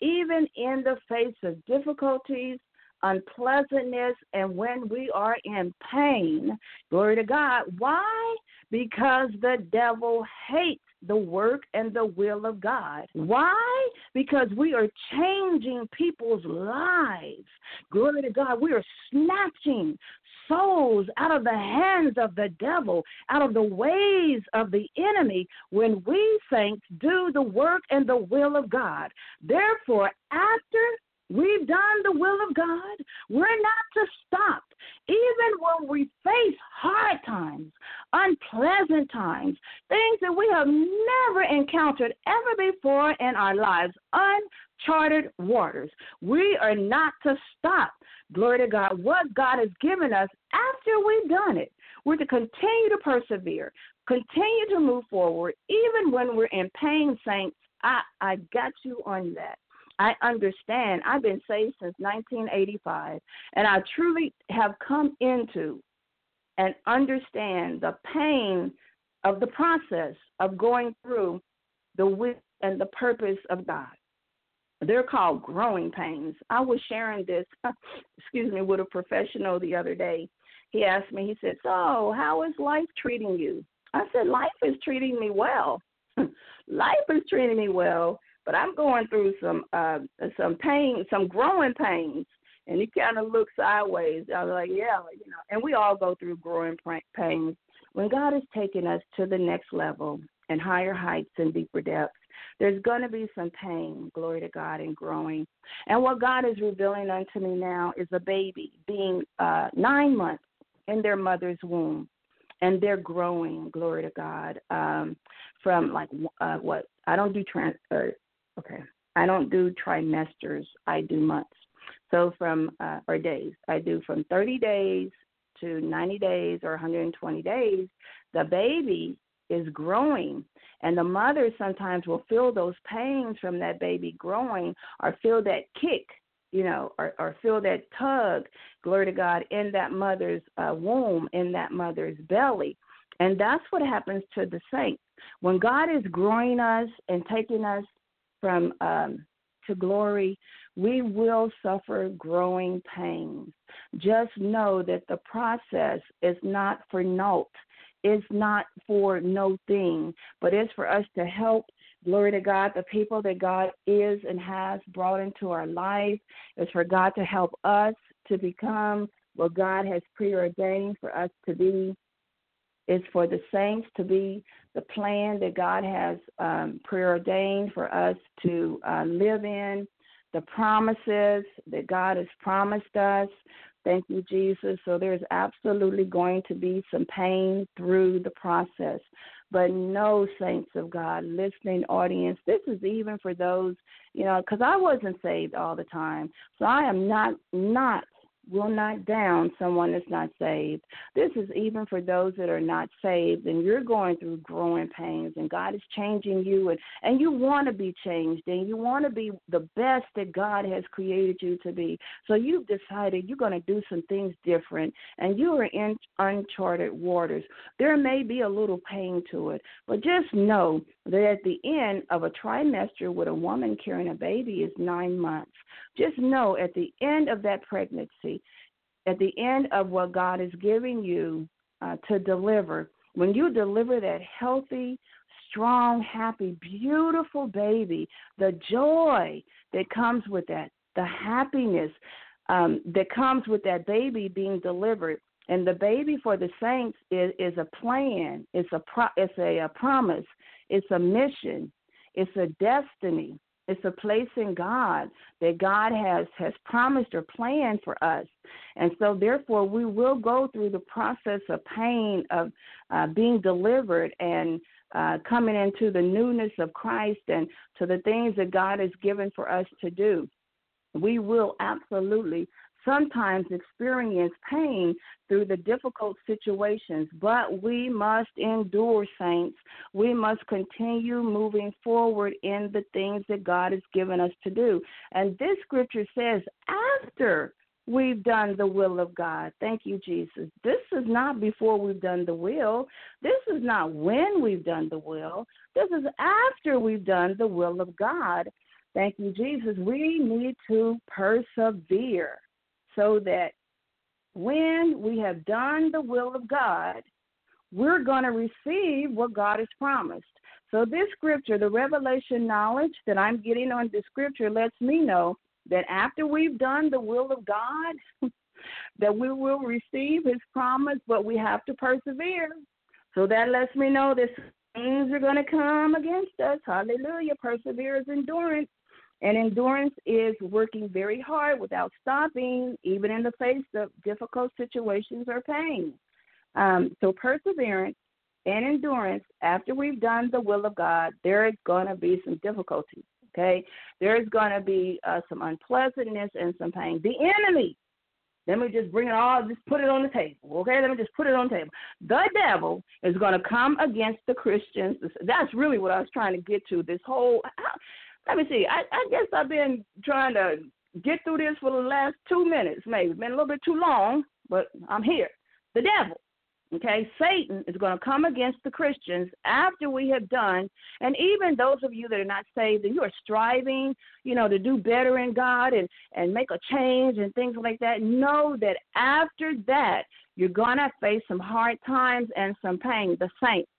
Even in the face of difficulties, unpleasantness, and when we are in pain. Glory to God. Why? Because the devil hates the work and the will of God. Why? Because we are changing people's lives. Glory to God. We are snatching souls out of the hands of the devil, out of the ways of the enemy, when we saints do the work and the will of God. Therefore, after We've done the will of God. We're not to stop. Even when we face hard times, unpleasant times, things that we have never encountered ever before in our lives, uncharted waters, we are not to stop. Glory to God. What God has given us after we've done it, we're to continue to persevere, continue to move forward, even when we're in pain, saints. I, I got you on that. I understand. I've been saved since 1985, and I truly have come into and understand the pain of the process of going through the will and the purpose of God. They're called growing pains. I was sharing this, (laughs) excuse me, with a professional the other day. He asked me, he said, So, how is life treating you? I said, Life is treating me well. (laughs) life is treating me well but I'm going through some uh some pain, some growing pains. And he kind of looked sideways. I was like, yeah, you know. And we all go through growing pains. When God is taking us to the next level and higher heights and deeper depths, there's going to be some pain, glory to God, and growing. And what God is revealing unto me now is a baby being uh, nine months in their mother's womb, and they're growing, glory to God, um, from like uh, what I don't do trans uh, Okay. I don't do trimesters. I do months. So from uh, or days. I do from 30 days to 90 days or 120 days. The baby is growing, and the mother sometimes will feel those pains from that baby growing, or feel that kick, you know, or, or feel that tug. Glory to God in that mother's uh, womb, in that mother's belly. And that's what happens to the saints. When God is growing us and taking us from um, to glory, we will suffer growing pains. Just know that the process is not for naught. It's not for no thing, but it's for us to help Glory to God, the people that God is and has brought into our life is for God to help us to become what God has preordained for us to be. It's for the saints to be the plan that God has um, preordained for us to uh, live in, the promises that God has promised us. Thank you, Jesus. So there's absolutely going to be some pain through the process. But no, saints of God, listening audience, this is even for those, you know, because I wasn't saved all the time. So I am not, not will not down someone that's not saved. This is even for those that are not saved and you're going through growing pains and God is changing you and, and you want to be changed and you want to be the best that God has created you to be. So you've decided you're going to do some things different and you are in uncharted waters. There may be a little pain to it, but just know that at the end of a trimester with a woman carrying a baby is nine months. Just know at the end of that pregnancy, at the end of what God is giving you uh, to deliver, when you deliver that healthy, strong, happy, beautiful baby, the joy that comes with that, the happiness um, that comes with that baby being delivered, and the baby for the saints is, is a plan, it's a pro, it's a, a promise, it's a mission, it's a destiny, it's a place in God that God has has promised or planned for us, and so therefore we will go through the process of pain of uh, being delivered and uh, coming into the newness of Christ and to the things that God has given for us to do. We will absolutely sometimes experience pain through the difficult situations, but we must endure, saints. We must continue moving forward in the things that God has given us to do. And this scripture says, after we've done the will of God. Thank you, Jesus. This is not before we've done the will. This is not when we've done the will. This is after we've done the will of God. Thank you, Jesus. We need to persevere so that when we have done the will of God, we're going to receive what God has promised. So, this scripture, the revelation knowledge that I'm getting on this scripture, lets me know that after we've done the will of God, (laughs) that we will receive His promise, but we have to persevere. So that lets me know that things are going to come against us. Hallelujah. Perseverance, endurance. And endurance is working very hard without stopping, even in the face of difficult situations or pain. Um, so, perseverance and endurance, after we've done the will of God, there is going to be some difficulties. Okay? There is going to be uh, some unpleasantness and some pain. The enemy, let me just bring it all, just put it on the table. Okay? Let me just put it on the table. The devil is going to come against the Christians. That's really what I was trying to get to. This whole let me see. I, I guess I've been trying to get through this for the last two minutes, maybe. It's been a little bit too long, but I'm here. The devil. Okay, Satan is going to come against the Christians after we have done, and even those of you that are not saved and you are striving, you know, to do better in God and and make a change and things like that. Know that after that, you're going to face some hard times and some pain. The saints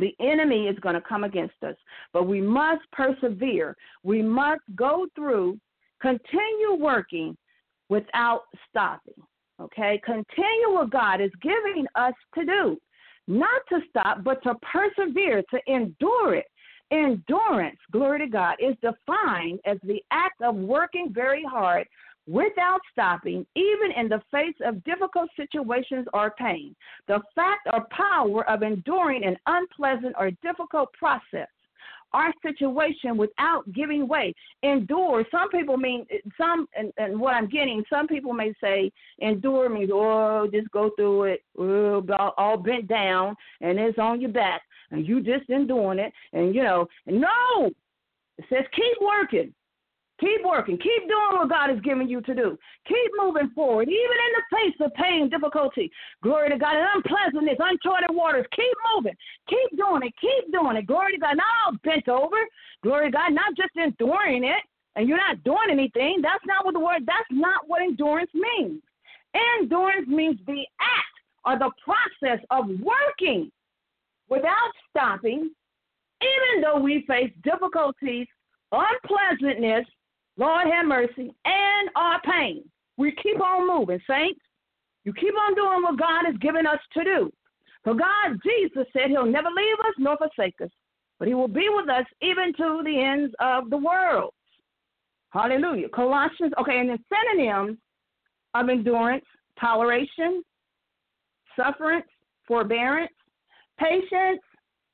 the enemy is going to come against us, but we must persevere. We must go through, continue working without stopping. Okay? Continue what God is giving us to do. Not to stop, but to persevere, to endure it. Endurance, glory to God, is defined as the act of working very hard without stopping, even in the face of difficult situations or pain. The fact or power of enduring an unpleasant or difficult process our situation without giving way. Endure. Some people mean some, and, and, what I'm getting. Some people may say endure means oh, just go through it, oh, all bent down, and it's on your back, and you just enduring it, and you know, no. It says keep working. Keep working. Keep doing what God has given you to do. Keep moving forward, even in the face of pain, difficulty. Glory to God, and unpleasantness, uncharted waters. Keep moving. Keep doing it. Keep doing it. Glory to God. Not all bent over. Glory to God. Not just enduring it, and you're not doing anything. That's not what the word. That's not what endurance means. Endurance means the act or the process of working without stopping, even though we face difficulties, unpleasantness, Lord have mercy, and our pain. We keep on moving, saints. You keep on doing what God has given us to do. For God, Jesus said he'll never leave us nor forsake us, but he will be with us even to the ends of the world. Hallelujah. Colossians, okay, and the synonyms of endurance, toleration, sufferance, forbearance, patience,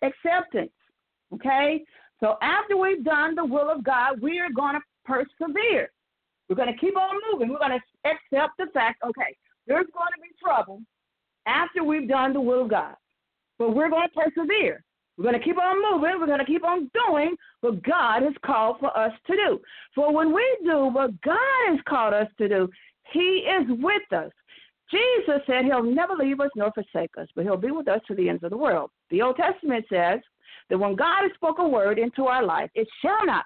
acceptance. Okay? So after we've done the will of God, we are going to persevere. We're going to keep on moving. We're going to accept the fact, okay, there's going to be trouble after we've done the will of God. But we're going to persevere. We're going to keep on moving. We're going to keep on doing what God has called for us to do. For when we do what God has called us to do, He is with us. Jesus said He'll never leave us nor forsake us, but He'll be with us to the ends of the world. The Old Testament says that when God has spoken a word into our life, it shall not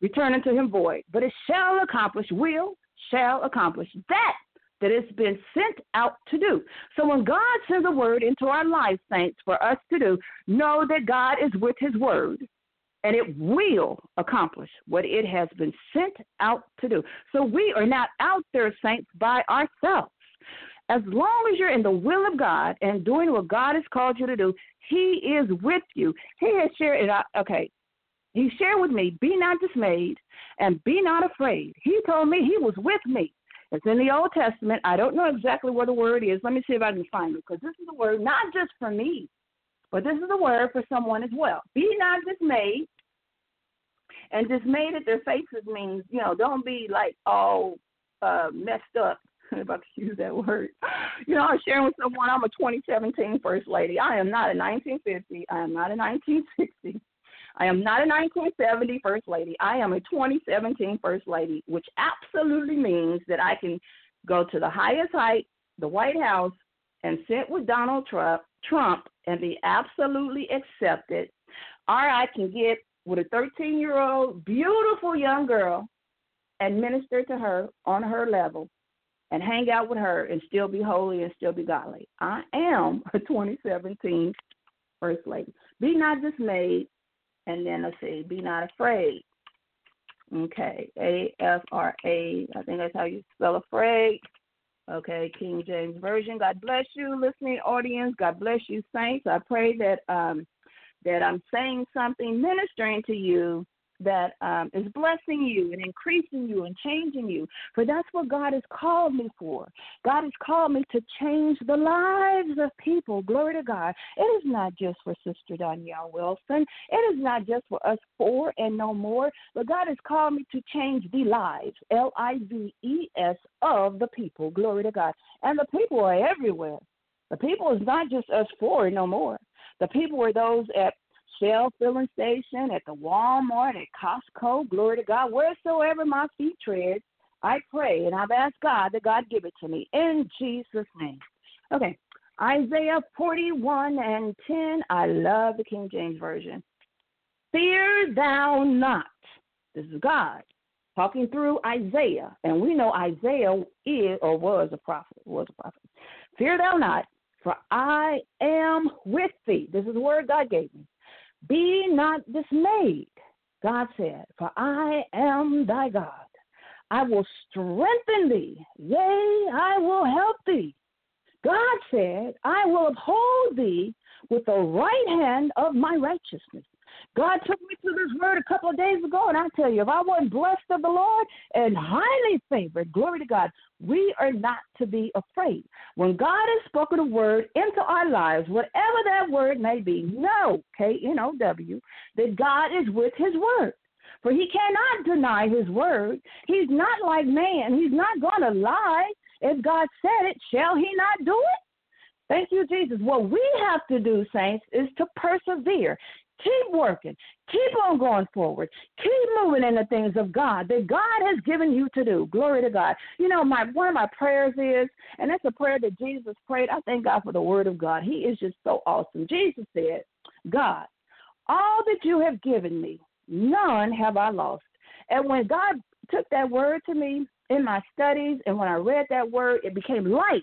return unto Him void, but it shall accomplish, will, shall accomplish that that it's been sent out to do. So when God sends a word into our life, saints, for us to do, know that God is with his word and it will accomplish what it has been sent out to do. So we are not out there, saints, by ourselves. As long as you're in the will of God and doing what God has called you to do, He is with you. He has shared it. Okay, He shared with me, be not dismayed and be not afraid. He told me He was with me it's in the Old Testament. I don't know exactly where the word is. Let me see if I can find it because this is a word not just for me, but this is a word for someone as well. Be not dismayed. And dismayed at their faces means, you know, don't be like all uh, messed up (laughs) I could use that word. You know, I was sharing with someone I'm a 2017 First Lady. I am not a 1950. I am not a 1960. I am not a 1970 First Lady. I am a 2017 First Lady, which absolutely means that I can go to the highest height, the White House, and sit with Donald Trump, Trump and be absolutely accepted. Or I can get with a 13 year old beautiful young girl and minister to her on her level and hang out with her and still be holy and still be godly. I am a 2017 First Lady. Be not dismayed and then let's see, be not afraid. Okay, A F R A. I think that's how you spell afraid. Okay, King James Version. God bless you, listening audience. God bless you, saints. I pray that um, that I'm saying something, ministering to you that um, is blessing you and increasing you and changing you. For that's what God has called me for. God has called me to change the lives of people. Glory to God. It is not just for Sister Danielle Wilson. It is not just for us four and no more. But God has called me to change the lives, L I V E S, of the people. Glory to God. And the people are everywhere. The people is not just us four no more. The people are those at Shell filling station, at the Walmart, at Costco, glory to God, wheresoever my feet tread, I pray and I've asked God that God give it to me in Jesus' name. Okay, Isaiah 41 and 10. I love the King James Version. Fear thou not. This is God talking through Isaiah, and we know Isaiah is or was a prophet. Was a prophet. Fear thou not, for I am with thee. This is the word God gave me. Be not dismayed, God said, for I am thy God. I will strengthen thee, yea, I will help thee. God said, I will uphold thee with the right hand of my righteousness. God took me to this word a couple of days ago, and I tell you, if I wasn't blessed of the Lord and highly favored, glory to God, we are not to be afraid. When God has spoken a word into our lives, whatever that word may be, know, K N O W, that God is with his word. For he cannot deny his word. He's not like man. He's not going to lie. If God said it, shall he not do it? Thank you, Jesus. What we have to do, saints, is to persevere. Keep working. Keep on going forward. Keep moving in the things of God that God has given you to do. Glory to God. You know, my one of my prayers is, and that's a prayer that Jesus prayed. I thank God for the word of God. He is just so awesome. Jesus said, God, all that you have given me, none have I lost. And when God took that word to me in my studies, and when I read that word, it became life.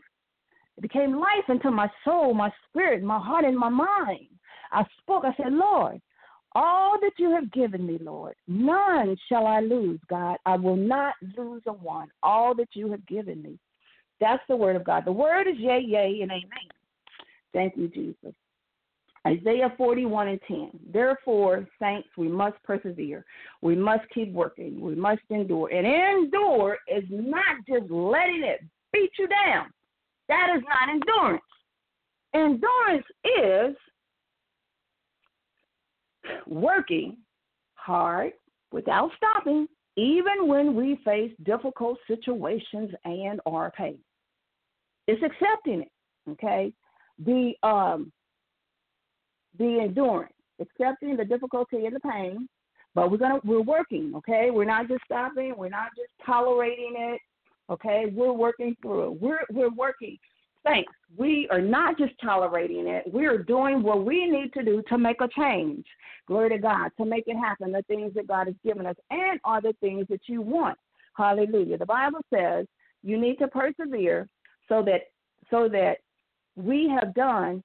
It became life into my soul, my spirit, my heart, and my mind. I spoke. I said, Lord, all that you have given me, Lord, none shall I lose, God. I will not lose a one. All that you have given me. That's the word of God. The word is yea, yea, and amen. Thank you, Jesus. Isaiah 41 and 10. Therefore, saints, we must persevere. We must keep working. We must endure. And endure is not just letting it beat you down. That is not endurance. Endurance is working hard without stopping, even when we face difficult situations and or pain. It's accepting it, okay? The um the endurance, accepting the difficulty and the pain, but we're gonna we're working, okay? We're not just stopping, we're not just tolerating it, okay? We're working through it. We're we're working Thanks. We are not just tolerating it. We are doing what we need to do to make a change. Glory to God, to make it happen, the things that God has given us and are the things that you want. Hallelujah. The Bible says you need to persevere so that so that we have done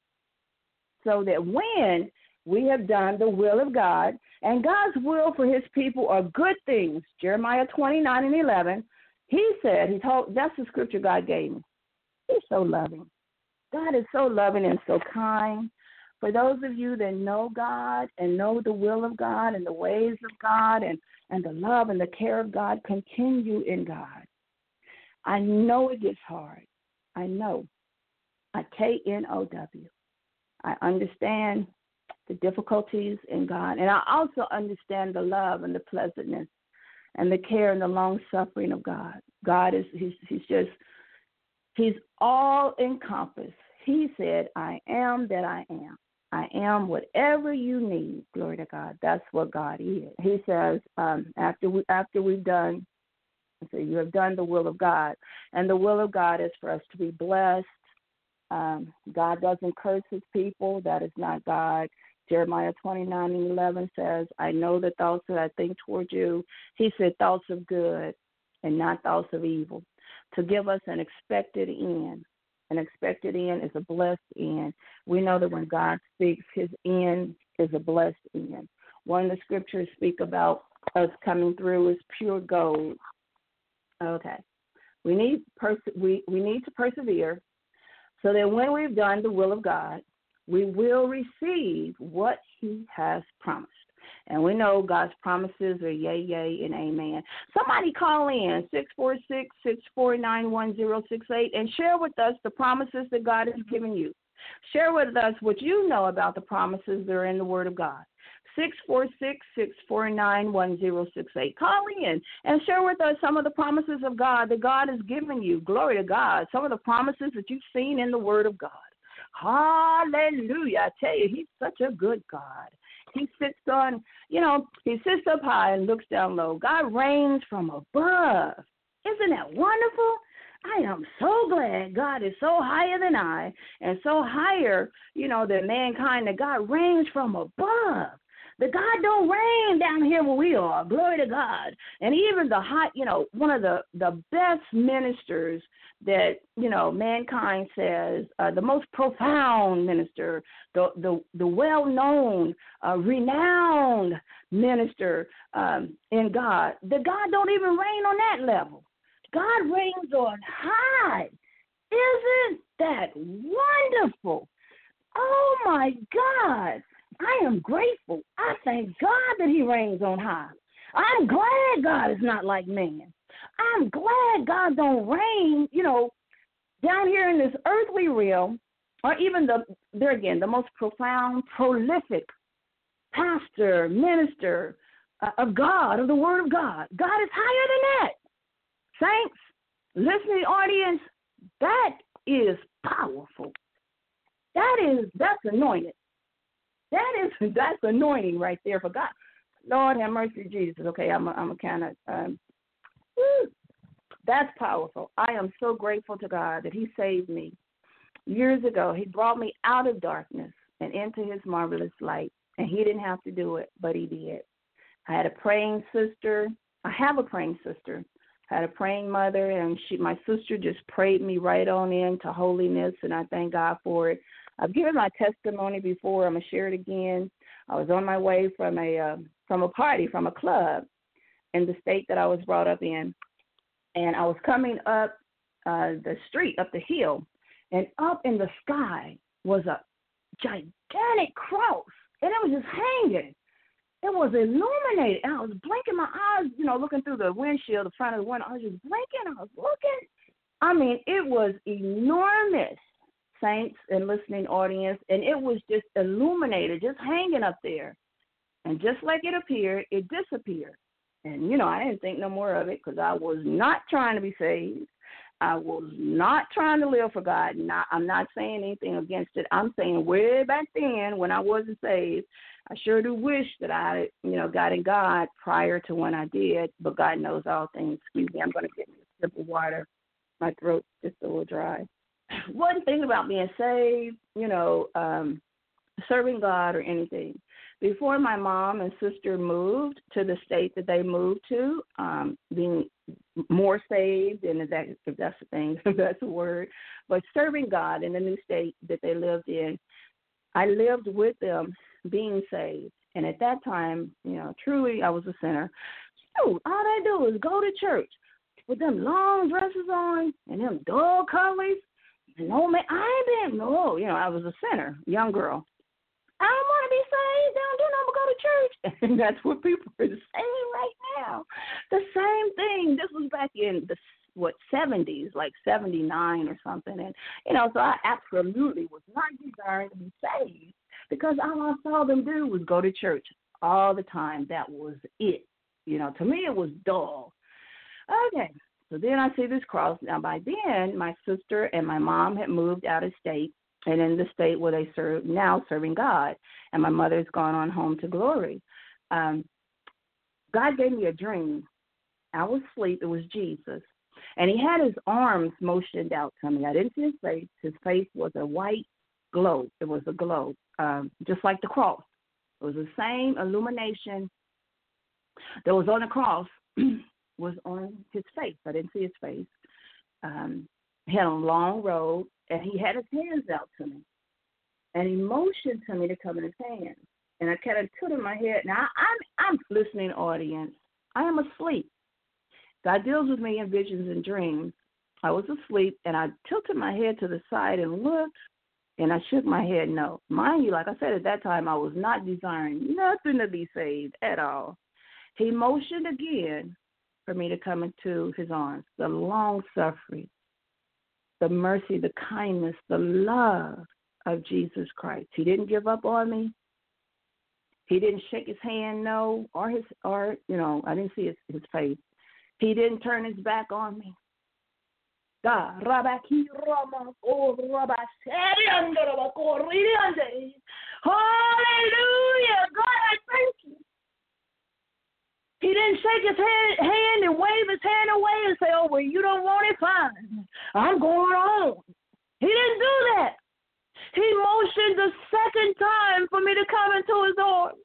so that when we have done the will of God, and God's will for his people are good things. Jeremiah 29 and 11. He said, he told, that's the scripture God gave me. He's so loving. God is so loving and so kind. For those of you that know God and know the will of God and the ways of God and, and the love and the care of God, continue in God. I know it gets hard. I know. I K N O W. I understand the difficulties in God. And I also understand the love and the pleasantness and the care and the long suffering of God. God is he's he's just He's all encompassed. He said, I am that I am. I am whatever you need. Glory to God. That's what God is. He says, um, after we after we've done, so you have done the will of God, and the will of God is for us to be blessed. Um, God doesn't curse His people. That is not God. Jeremiah 29 and 11 says, I know the thoughts that I think toward you. He said, thoughts of good and not thoughts of evil to give us an expected end. An expected end is a blessed end. We know that when God speaks, his end is a blessed end. One of the scriptures speak about us coming through is pure gold. Okay. We need pers- we, we need to persevere so that when we've done the will of God, we will receive what he has promised. And we know God's promises are yea, yea, and amen. Somebody call in 646 649 1068 and share with us the promises that God has mm-hmm. given you. Share with us what you know about the promises that are in the Word of God. 646 649 1068. Call in and share with us some of the promises of God that God has given you. Glory to God. Some of the promises that you've seen in the Word of God. Hallelujah. I tell you, He's such a good God. He sits on, you know, he sits up high and looks down low. God reigns from above. Isn't that wonderful? I am so glad God is so higher than I and so higher, you know, than mankind that God reigns from above. The God don't reign down here where we are. Glory to God. And even the hot, you know, one of the the best ministers that you know mankind says uh, the most profound minister, the the the well known, uh, renowned minister um, in God. The God don't even reign on that level. God reigns on high. Isn't that wonderful? Oh my God! I am grateful. I thank God that He reigns on high. I'm glad God is not like man. I'm glad God don't reign, you know, down here in this earthly realm, or even the there again, the most profound, prolific pastor, minister uh, of God, of the Word of God. God is higher than that. Saints, listening audience, that is powerful. That is that's anointed. That is (laughs) that's anointing right there for God. Lord have mercy, Jesus. Okay, I'm a, I'm a kind of um, that's powerful. I am so grateful to God that He saved me years ago. He brought me out of darkness and into His marvelous light, and He didn't have to do it, but He did. I had a praying sister. I have a praying sister. I had a praying mother, and she, my sister, just prayed me right on into holiness, and I thank God for it. I've given my testimony before. I'm gonna share it again. I was on my way from a uh, from a party, from a club, in the state that I was brought up in, and I was coming up uh, the street, up the hill, and up in the sky was a gigantic cross, and it was just hanging. It was illuminated, and I was blinking my eyes, you know, looking through the windshield, the front of the window. I was just blinking. I was looking. I mean, it was enormous, saints and listening audience, and it was just illuminated, just hanging up there. And just like it appeared, it disappeared. And, you know, I didn't think no more of it because I was not trying to be saved. I was not trying to live for God. Not, I'm not saying anything against it. I'm saying way back then when I wasn't saved, I sure do wish that I, you know, got in God prior to when I did. But God knows all things. Excuse me. I'm going to get me a sip of water. My throat's just a little dry. (sighs) One thing about being saved, you know, um, serving God or anything. Before my mom and sister moved to the state that they moved to, um, being more saved, and if, that, if that's a thing, if (laughs) that's a word, but serving God in the new state that they lived in, I lived with them being saved. And at that time, you know, truly I was a sinner. All they do is go to church with them long dresses on and them dull colors. No man, I been no, you know, I was a sinner, young girl. I don't want to be saved. They don't do nothing but go to church. (laughs) And that's what people are saying right now. The same thing. This was back in the what seventies, like seventy nine or something. And you know, so I absolutely was not desiring to be saved because all I saw them do was go to church all the time. That was it. You know, to me it was dull. Okay. So then I see this cross. Now by then my sister and my mom had moved out of state and in the state where they serve now serving God. And my mother's gone on home to glory. Um, God gave me a dream. I was asleep. It was Jesus. And he had his arms motioned out to me. I didn't see his face. His face was a white glow. It was a glow, um, just like the cross. It was the same illumination that was on the cross (clears throat) was on his face. I didn't see his face. Um, had a long robe and he had his hands out to me. And he motioned to me to come in his hands. And I kind of tilted my head. Now I'm I'm listening audience. I am asleep. God deals with me in visions and dreams. I was asleep and I tilted my head to the side and looked and I shook my head no. Mind you, like I said at that time I was not desiring nothing to be saved at all. He motioned again for me to come into his arms, the long suffering, the mercy, the kindness, the love of Jesus Christ. He didn't give up on me. He didn't shake his hand, no, or his, or you know, I didn't see his, his face. He didn't turn his back on me. God, Hallelujah, God, I thank. He didn't shake his hand, hand and wave his hand away and say, "Oh, well, you don't want it, fine. I'm going on." He didn't do that. He motioned the second time for me to come into his arms.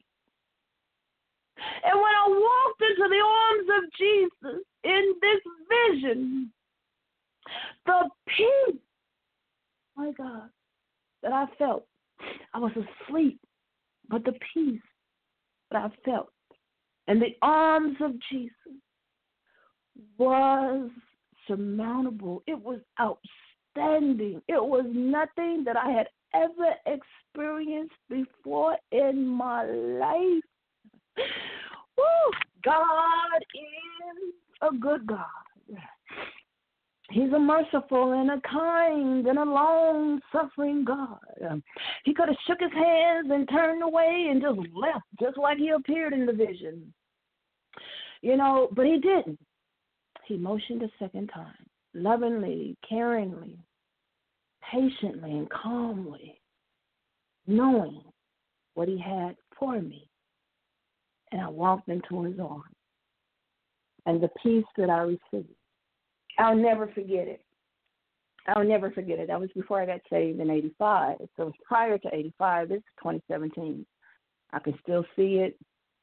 And when I walked into the arms of Jesus in this vision, the peace, my God, that I felt, I was asleep, but the peace that I felt in the arms of Jesus was surmountable. It was outstanding. It was nothing that I had ever experienced before in my life. Woo! God is a good God. He's a merciful and a kind and a long suffering God. He could have shook his hands and turned away and just left, just like he appeared in the vision. You know, but he didn't. He motioned a second time, lovingly, caringly, patiently, and calmly, knowing what he had for me. And I walked into his arms. And the peace that I received I'll never forget it. I'll never forget it. That was before I got saved in 85. So it was prior to 85. This is 2017. I can still see it.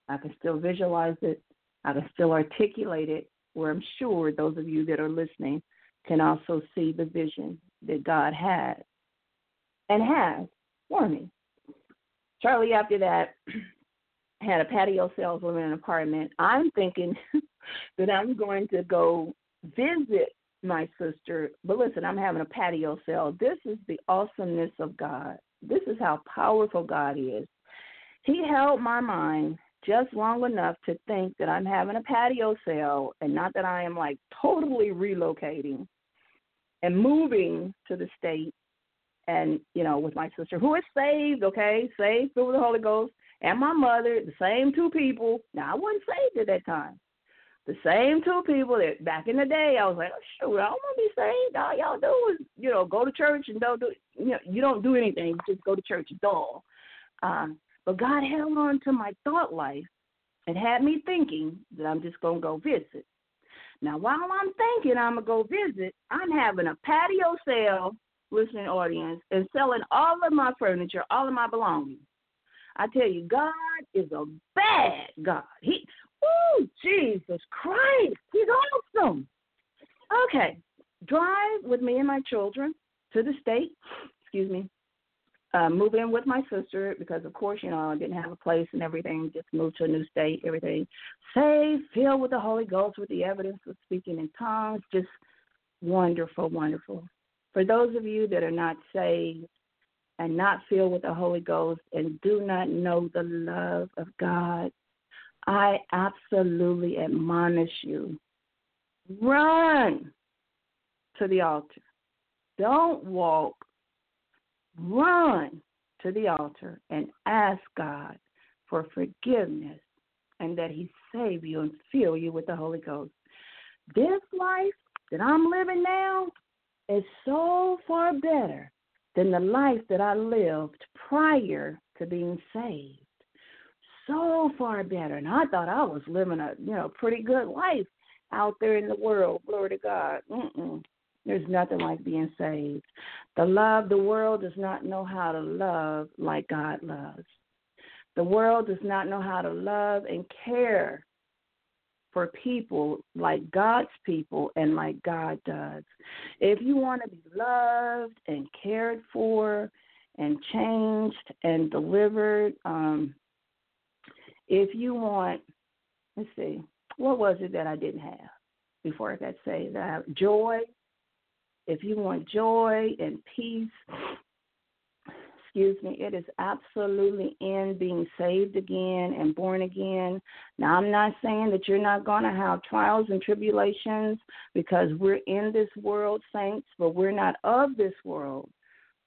I can still visualize it. I can still articulate it, where I'm sure those of you that are listening can also see the vision that God had and has for me. Shortly after that, (clears throat) had a patio saleswoman in an apartment. I'm thinking (laughs) that I'm going to go visit my sister. But listen, I'm having a patio sale. This is the awesomeness of God. This is how powerful God is. He held my mind just long enough to think that I'm having a patio sale and not that I am like totally relocating and moving to the state and, you know, with my sister who is saved, okay, saved through the Holy Ghost and my mother, the same two people. Now I wasn't saved at that time. The same two people that back in the day I was like, oh, shoot, I don't want to be saved. All y'all do is, you know, go to church and don't do, you know, you don't do anything. You just go to church. Dull. Um, but God held on to my thought life and had me thinking that I'm just gonna go visit. Now, while I'm thinking I'm gonna go visit, I'm having a patio sale, listening audience, and selling all of my furniture, all of my belongings. I tell you, God is a bad God. He, oh Jesus Christ, He's awesome. Okay, drive with me and my children to the state. Excuse me. Uh, move in with my sister because, of course, you know I didn't have a place and everything. Just moved to a new state, everything. Saved, filled with the Holy Ghost, with the evidence of speaking in tongues. Just wonderful, wonderful. For those of you that are not saved, and not filled with the Holy Ghost and do not know the love of God, I absolutely admonish you run to the altar. Don't walk, run to the altar and ask God for forgiveness and that He save you and fill you with the Holy Ghost. This life that I'm living now is so far better than the life that I lived prior to being saved. So far better. And I thought I was living a, you know, pretty good life out there in the world. Glory to God. Mm-mm. There's nothing like being saved. The love, the world does not know how to love like God loves. The world does not know how to love and care for people like God's people and like God does. If you want to be loved and cared for and changed and delivered, um, if you want, let's see, what was it that I didn't have before I got saved? I have joy. If you want joy and peace excuse me, it is absolutely in being saved again and born again. Now, I'm not saying that you're not going to have trials and tribulations because we're in this world, saints, but we're not of this world.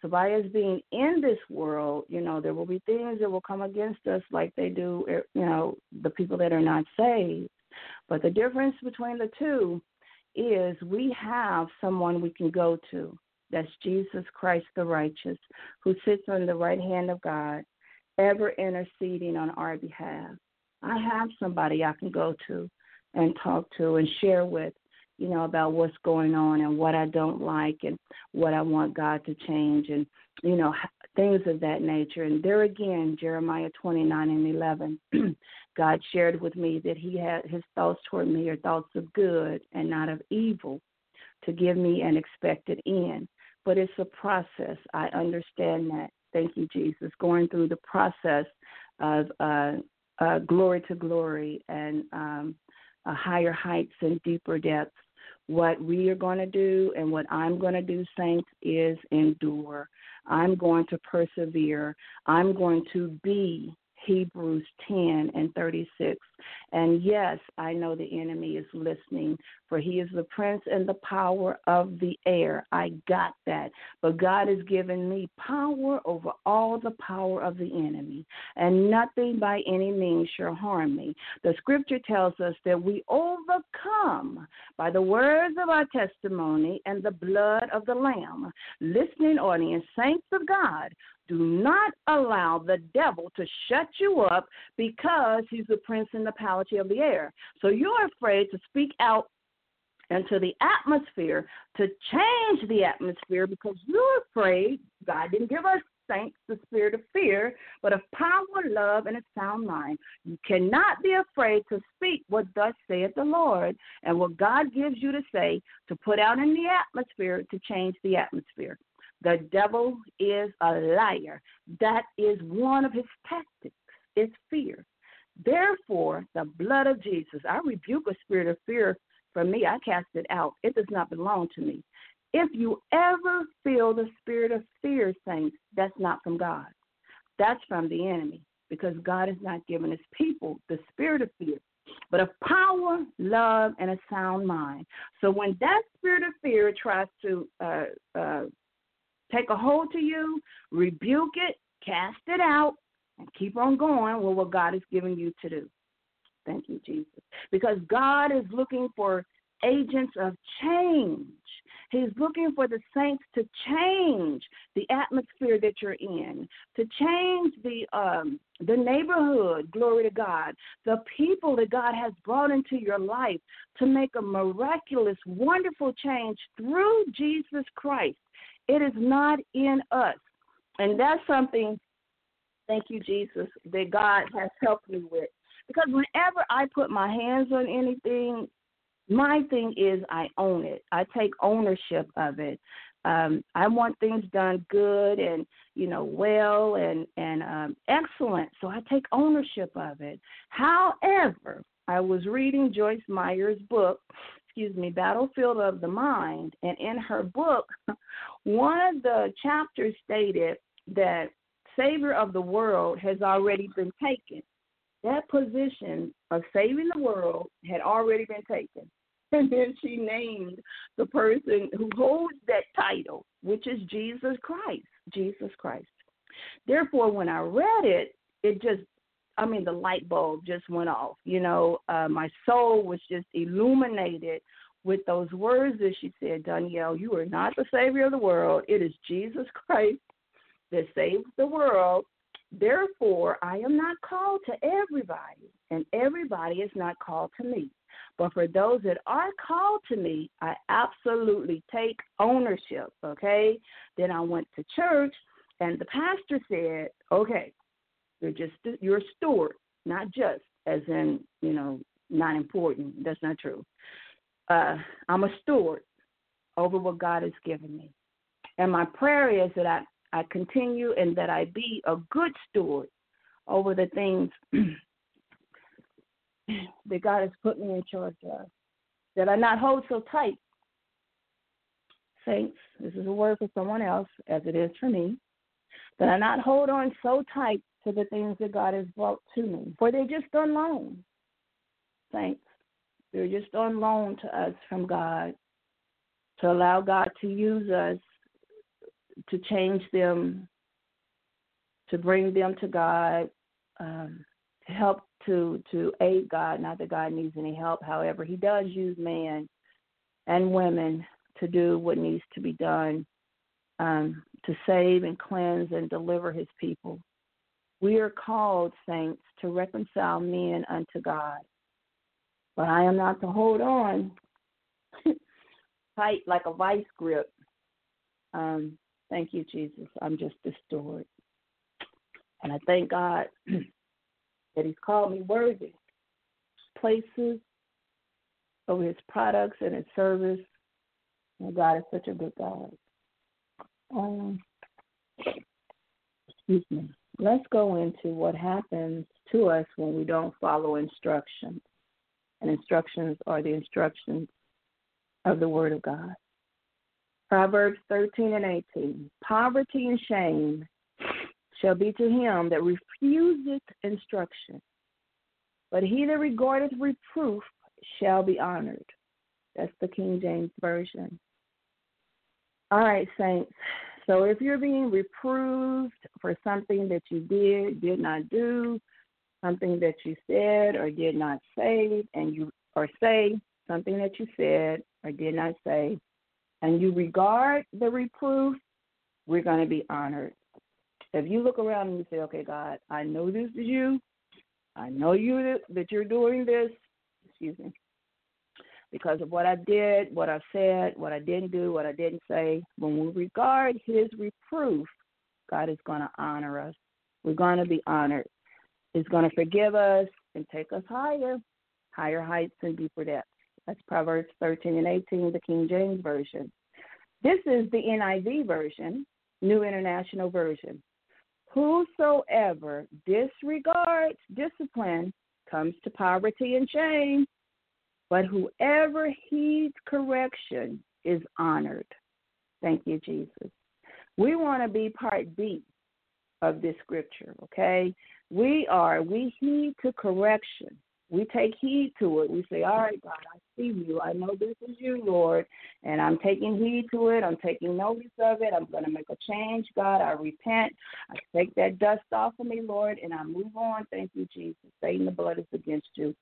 So, by us being in this world, you know, there will be things that will come against us like they do, er, you know, the people that are not saved. But the difference between the two is we have someone we can go to. That's Jesus Christ the righteous, who sits on the right hand of God, ever interceding on our behalf. I have somebody I can go to and talk to and share with, you know, about what's going on and what I don't like and what I want God to change and, you know, things of that nature. And there again, Jeremiah 29 and 11, (clears throat) God shared with me that He had His thoughts toward me are thoughts of good and not of evil to give me an expected end but it's a process. I understand that. Thank you, Jesus. Going through the process of uh, uh, glory to glory and um, uh, higher heights and deeper depths. What we are going to do and what I'm going to do, saints, is endure. I'm going to persevere. I'm going to be Hebrews 10 and 36. And yes, I know the enemy is listening, for he is the prince and the power of the air. I got that. But God has given me power over all the power of the enemy, and nothing by any means shall harm me. The scripture tells us that we overcome by the words of our testimony and the blood of the Lamb. Listening audience, saints of God, do not allow the devil to shut you up because he's the prince and the power of the air. So you're afraid to speak out into the atmosphere to change the atmosphere because you're afraid God didn't give us saints the spirit of fear, but of power, love, and a sound mind. You cannot be afraid to speak what thus saith the Lord and what God gives you to say to put out in the atmosphere to change the atmosphere. The devil is a liar. That is one of his tactics, is fear. Therefore, the blood of Jesus, I rebuke a spirit of fear from me. I cast it out. It does not belong to me. If you ever feel the spirit of fear, saints, that's not from God. That's from the enemy because God has not given his people the spirit of fear, but of power, love, and a sound mind. So when that spirit of fear tries to uh, uh, take a hold to you, rebuke it, cast it out, and keep on going with what God is giving you to do. Thank you, Jesus. Because God is looking for agents of change. He's looking for the saints to change the atmosphere that you're in, to change the um, the neighborhood. Glory to God, the people that God has brought into your life to make a miraculous, wonderful change through Jesus Christ. It is not in us, and that's something. Thank you, Jesus, that God has helped me with. Because whenever I put my hands on anything, my thing is I own it. I take ownership of it. Um, I want things done good and you know well and and um, excellent. So I take ownership of it. However, I was reading Joyce Meyer's book, excuse me, Battlefield of the Mind, and in her book, (laughs) one of the chapters stated that Savior of the world has already been taken. That position of saving the world had already been taken. (laughs) And then she named the person who holds that title, which is Jesus Christ. Jesus Christ. Therefore, when I read it, it just, I mean, the light bulb just went off. You know, uh, my soul was just illuminated with those words that she said, Danielle, you are not the Savior of the world. It is Jesus Christ that saves the world. Therefore, I am not called to everybody, and everybody is not called to me. But for those that are called to me, I absolutely take ownership, okay? Then I went to church and the pastor said, "Okay, you're just you're a steward, not just as in, you know, not important. That's not true. Uh, I'm a steward over what God has given me. And my prayer is that I, I continue and that I be a good steward over the things (clears throat) that God has put me in charge of. That I not hold so tight. Saints, this is a word for someone else, as it is for me. That I not hold on so tight to the things that God has brought to me. For they're just on loan. Saints, they're just on loan to us from God. To allow God to use us to change them, to bring them to God, um, to help to to aid God. Not that God needs any help. However, He does use man and women to do what needs to be done um, to save and cleanse and deliver His people. We are called, saints, to reconcile men unto God. But I am not to hold on (laughs) tight like a vice grip. Um, thank you, Jesus. I'm just a. And I thank God (clears throat) that He's called me worthy. Places over His products and His service. And God is such a good God. Um, excuse me. Let's go into what happens to us when we don't follow instructions. And instructions are the instructions of the Word of God. Proverbs 13 and 18. Poverty and shame shall be to him that refuseth instruction. But he that regardeth reproof shall be honored. That's the King James Version. All right, saints. So if you're being reproved for something that you did, did not do, something that you said or did not say, and you or say something that you said or did not say, and you regard the reproof, we're going to be honored. If you look around and you say, okay, God, I know this is you. I know you that you're doing this. Excuse me. Because of what I did, what I said, what I didn't do, what I didn't say. When we regard His reproof, God is going to honor us. We're going to be honored. He's going to forgive us and take us higher, higher heights and deeper depths. That's Proverbs 13 and 18, the King James Version. This is the NIV version, New International Version. Whosoever disregards discipline comes to poverty and shame, but whoever heeds correction is honored. Thank you, Jesus. We want to be part B of this scripture, okay? We are, we heed to correction. We take heed to it. We say, All right, God, I see you. I know this is you, Lord. And I'm taking heed to it. I'm taking notice of it. I'm going to make a change, God. I repent. I take that dust off of me, Lord, and I move on. Thank you, Jesus. Satan, the blood is against you.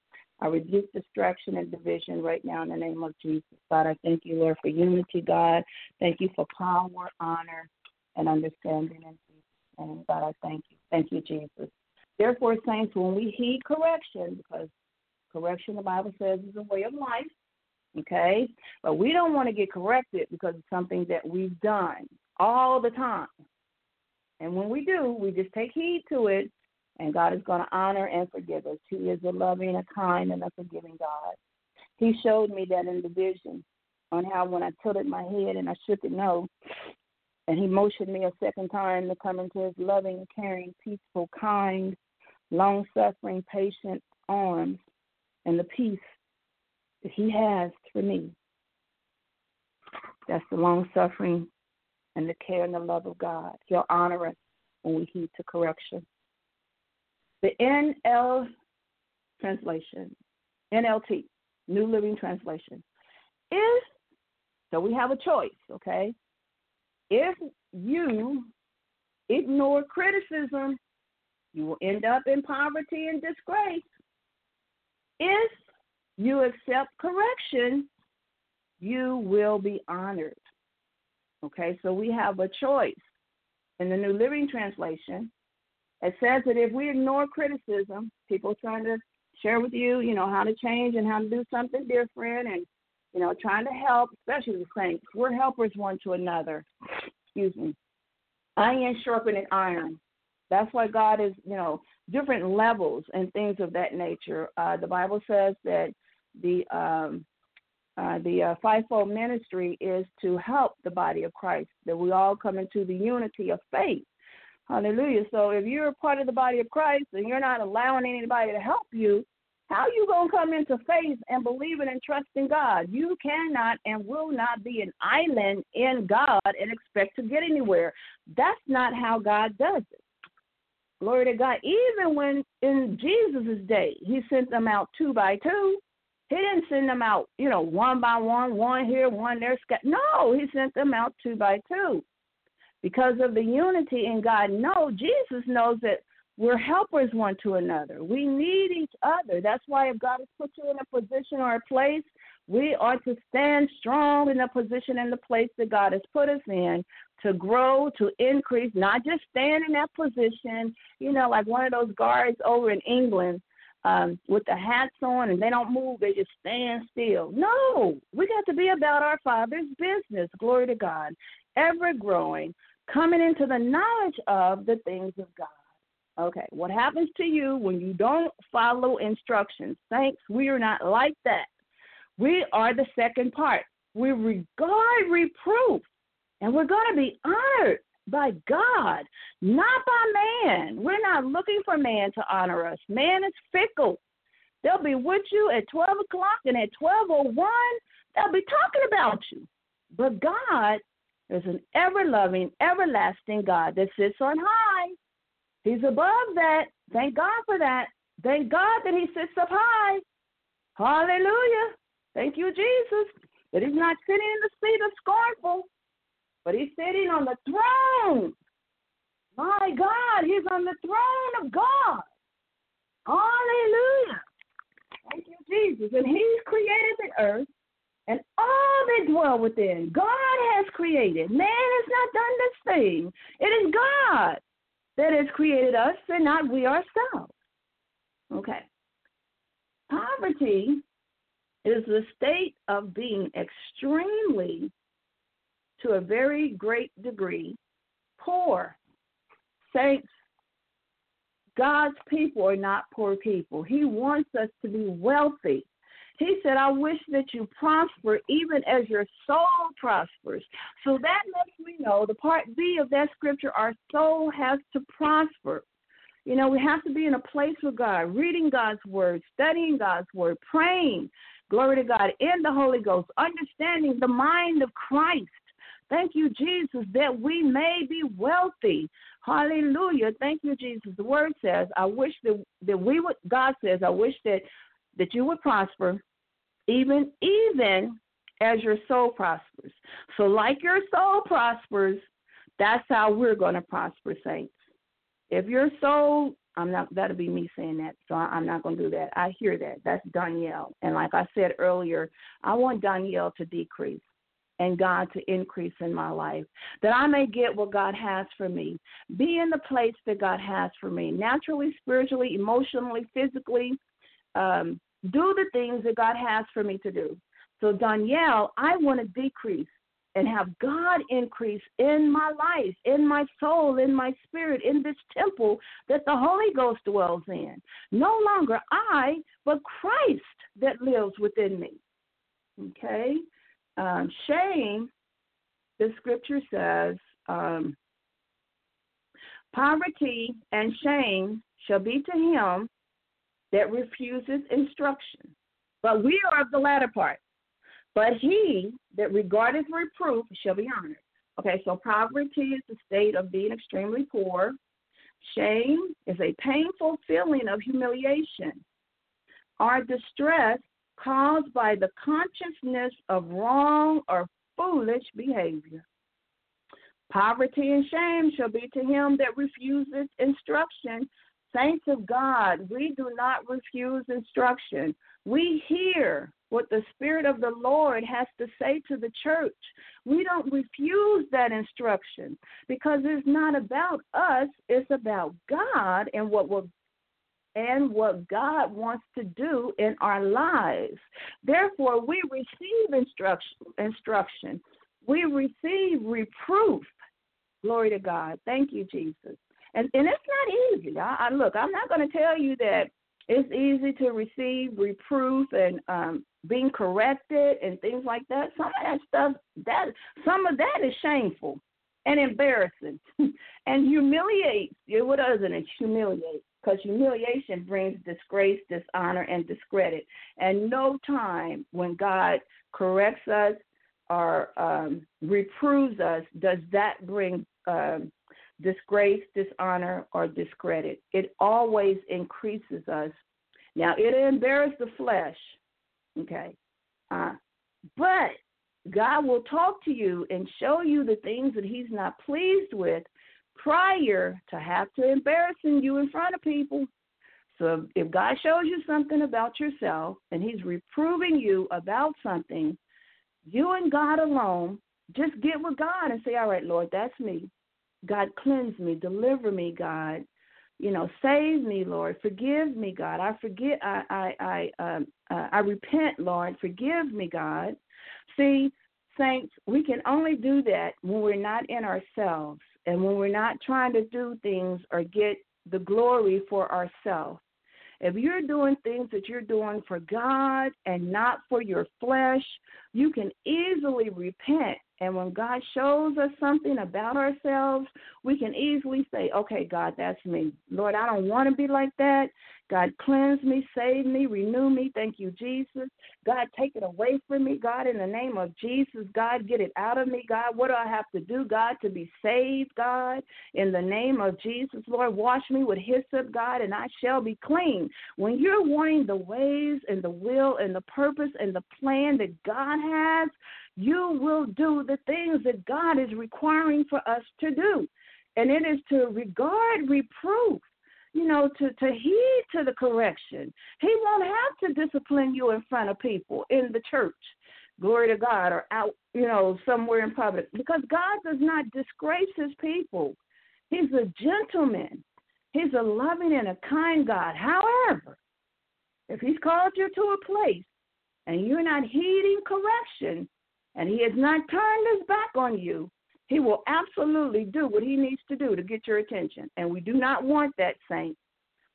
I rebuke distraction and division right now in the name of Jesus. God, I thank you, Lord, for unity, God. Thank you for power, honor, and understanding in Jesus' name. God, I thank you. Thank you, Jesus. Therefore, saints, when we heed correction, because correction, the Bible says, is a way of life, okay? But we don't want to get corrected because it's something that we've done all the time. And when we do, we just take heed to it and God is going to honor and forgive us. He is a loving, a kind, and a forgiving God. He showed me that in the vision on how when I tilted my head and I shook it no, and he motioned me a second time to come into his loving, caring, peaceful, kind, long suffering, patient arms and the peace that he has for me. That's the long suffering and the care and the love of God. He'll honor us when we heed to correction. The NL translation, NLT, New Living Translation, is so we have a choice, okay? If you ignore criticism, you will end up in poverty and disgrace. If you accept correction, you will be honored. Okay, so we have a choice. In the New Living Translation, it says that if we ignore criticism, people trying to share with you, you know, how to change and how to do something different and, you know, trying to help, especially the saints. We're helpers one to another. Excuse me. Iron sharpening iron. That's why God is, you know, different levels and things of that nature. Uh, the Bible says that the um, uh, the uh, fivefold ministry is to help the body of Christ, that we all come into the unity of faith. Hallelujah. So if you're a part of the body of Christ and you're not allowing anybody to help you, how are you gonna come into faith and believing and trusting God? You cannot and will not be an island in God and expect to get anywhere. That's not how God does it. Glory to God. Even when in Jesus' day, He sent them out two by two. He didn't send them out, you know, one by one, one here, one there. No, He sent them out two by two because of the unity in God. No, Jesus knows that we're helpers one to another. We need each other. That's why if God has put you in a position or a place, we are to stand strong in the position and the place that God has put us in to grow, to increase, not just stand in that position, you know, like one of those guards over in England um, with the hats on and they don't move, they just stand still. No, we got to be about our Father's business. Glory to God. Ever growing, coming into the knowledge of the things of God. Okay, what happens to you when you don't follow instructions? Thanks, we are not like that. We are the second part. We regard reproof, and we're going to be honored by God, not by man. We're not looking for man to honor us. Man is fickle. They'll be with you at 12 o'clock, and at 12.01, they'll be talking about you. But God there's an ever loving, everlasting God that sits on high. He's above that. Thank God for that. Thank God that He sits up high. Hallelujah. Thank you, Jesus. That He's not sitting in the seat of scornful, but He's sitting on the throne. My God, He's on the throne of God. Hallelujah. Thank you, Jesus. And He's created the earth and all that dwell within. God has created. Man has not done this thing. It is God that has created us and not we ourselves. Okay. Poverty is the state of being extremely, to a very great degree, poor. Saints, God's people are not poor people. He wants us to be wealthy. He said, I wish that you prosper even as your soul prospers. So that lets me know the part B of that scripture, our soul has to prosper. You know, we have to be in a place with God, reading God's word, studying God's word, praying, glory to God, in the Holy Ghost, understanding the mind of Christ. Thank you, Jesus, that we may be wealthy. Hallelujah. Thank you, Jesus. The word says, I wish that, that we would, God says, I wish that that you would prosper, even even as your soul prospers. So, like your soul prospers, that's how we're going to prosper, saints. If your soul, I'm not, that'll be me saying that, so I'm not going to do that. I hear that. That's Danielle. And like I said earlier, I want Danielle to decrease and God to increase in my life, that I may get what God has for me, be in the place that God has for me, naturally, spiritually, emotionally, physically, um, do the things that God has for me to do. So, Danielle, I want to decrease and have God increase in my life, in my soul, in my spirit, in this temple that the Holy Ghost dwells in. No longer I, but Christ that lives within me. Okay? Um, shame, the scripture says, um, poverty and shame shall be to him that refuses instruction. But we are of the latter part. But he that regardeth reproof shall be honored. Okay, so poverty is the state of being extremely poor. Shame is a painful feeling of humiliation or distress caused by the consciousness of wrong or foolish behavior. Poverty and shame shall be to him that refuses instruction. Saints of God, we do not refuse instruction. We hear what the Spirit of the Lord has to say to the church. We don't refuse that instruction because it's not about us, it's about God and what will and what God wants to do in our lives. Therefore, we receive instruction. instruction. We receive reproof. Glory to God. Thank you, Jesus. And and it's not easy. I, I look. I'm not going to tell you that it's easy to receive reproof and um, being corrected and things like that. Some of that stuff that some of that is shameful and embarrassing (laughs) and humiliates. What doesn't it humiliate? because humiliation brings disgrace, dishonor, and discredit. And no time when God corrects us or um, reproves us does that bring um, disgrace, dishonor, or discredit. It always increases us. Now, it embarrasses the flesh, okay? Uh, but God will talk to you and show you the things that He's not pleased with prior to have to embarrassing you in front of people. So if God shows you something about yourself and He's reproving you about something, you and God alone, just get with God and say, All right, Lord, that's me. God, cleanse me, deliver me, God. You know, save me, Lord. Forgive me, God. I forget. I I I um, uh, I repent, Lord. Forgive me, God. See, saints, we can only do that when we're not in ourselves and when we're not trying to do things or get the glory for ourselves. If you're doing things that you're doing for God and not for your flesh, you can easily repent and when God shows us something about ourselves, we can easily say, okay, God, that's me. Lord, I don't want to be like that. God, cleanse me, save me, renew me. Thank you, Jesus. God, take it away from me, God, in the name of Jesus. God, get it out of me, God. What do I have to do, God, to be saved, God? In the name of Jesus, Lord, wash me with hyssop, God, and I shall be clean. When you're wanting the ways and the will and the purpose and the plan that God has, you will do the things that God is requiring for us to do. And it is to regard reproof, you know, to, to heed to the correction. He won't have to discipline you in front of people in the church, glory to God, or out, you know, somewhere in public, because God does not disgrace his people. He's a gentleman, he's a loving and a kind God. However, if he's called you to a place and you're not heeding correction, and he has not turned his back on you, he will absolutely do what he needs to do to get your attention. And we do not want that, saint,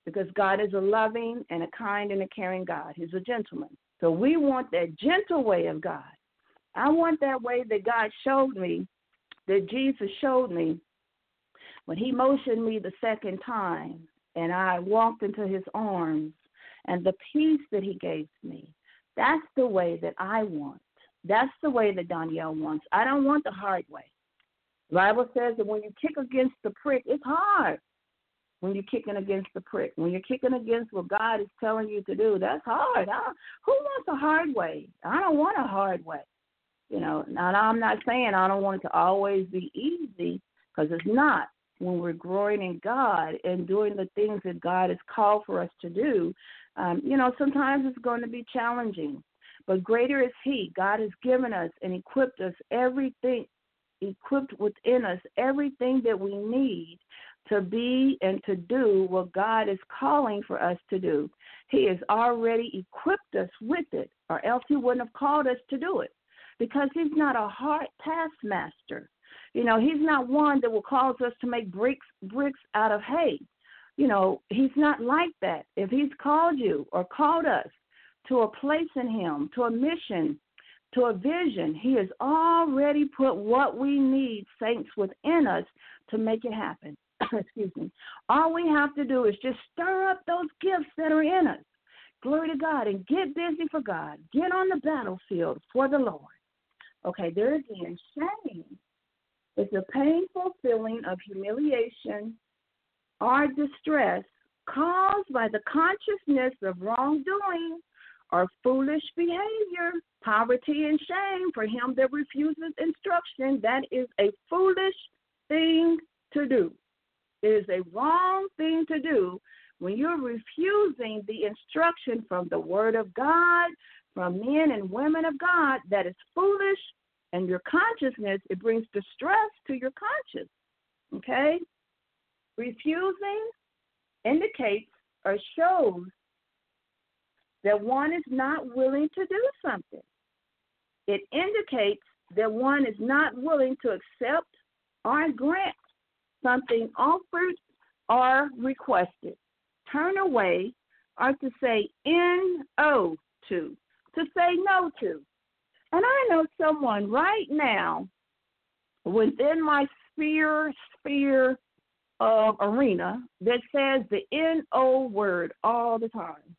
because God is a loving and a kind and a caring God. He's a gentleman. So we want that gentle way of God. I want that way that God showed me, that Jesus showed me when he motioned me the second time and I walked into his arms and the peace that he gave me. That's the way that I want. That's the way that Danielle wants. I don't want the hard way. Bible says that when you kick against the prick, it's hard. When you're kicking against the prick, when you're kicking against what God is telling you to do, that's hard. I, who wants a hard way? I don't want a hard way. You know, now I'm not saying I don't want it to always be easy because it's not. When we're growing in God and doing the things that God has called for us to do, um, you know, sometimes it's going to be challenging. But greater is He. God has given us and equipped us everything, equipped within us everything that we need to be and to do what God is calling for us to do. He has already equipped us with it, or else He wouldn't have called us to do it because He's not a hard taskmaster. You know, He's not one that will cause us to make bricks bricks out of hay. You know, He's not like that. If He's called you or called us to a place in Him, to a mission, to a vision, He has already put what we need, saints, within us to make it happen. (clears throat) excuse me, all we have to do is just stir up those gifts that are in us. Glory to God and get busy for God. Get on the battlefield for the Lord. Okay, there again, shame is a painful feeling of humiliation or distress caused by the consciousness of wrongdoing or foolish behavior, poverty, and shame for him that refuses instruction. That is a foolish thing to do. It is a wrong thing to do when you're refusing the instruction from the Word of God, from men and women of God, that is foolish, and your consciousness, it brings distress to your conscience. Okay? Refusing indicates or shows that one is not willing to do something. It indicates that one is not willing to accept or grant something offered or requested. Turn away or to say no to, to say no to. And I know someone right now within my sphere, sphere of arena that says the no word all the time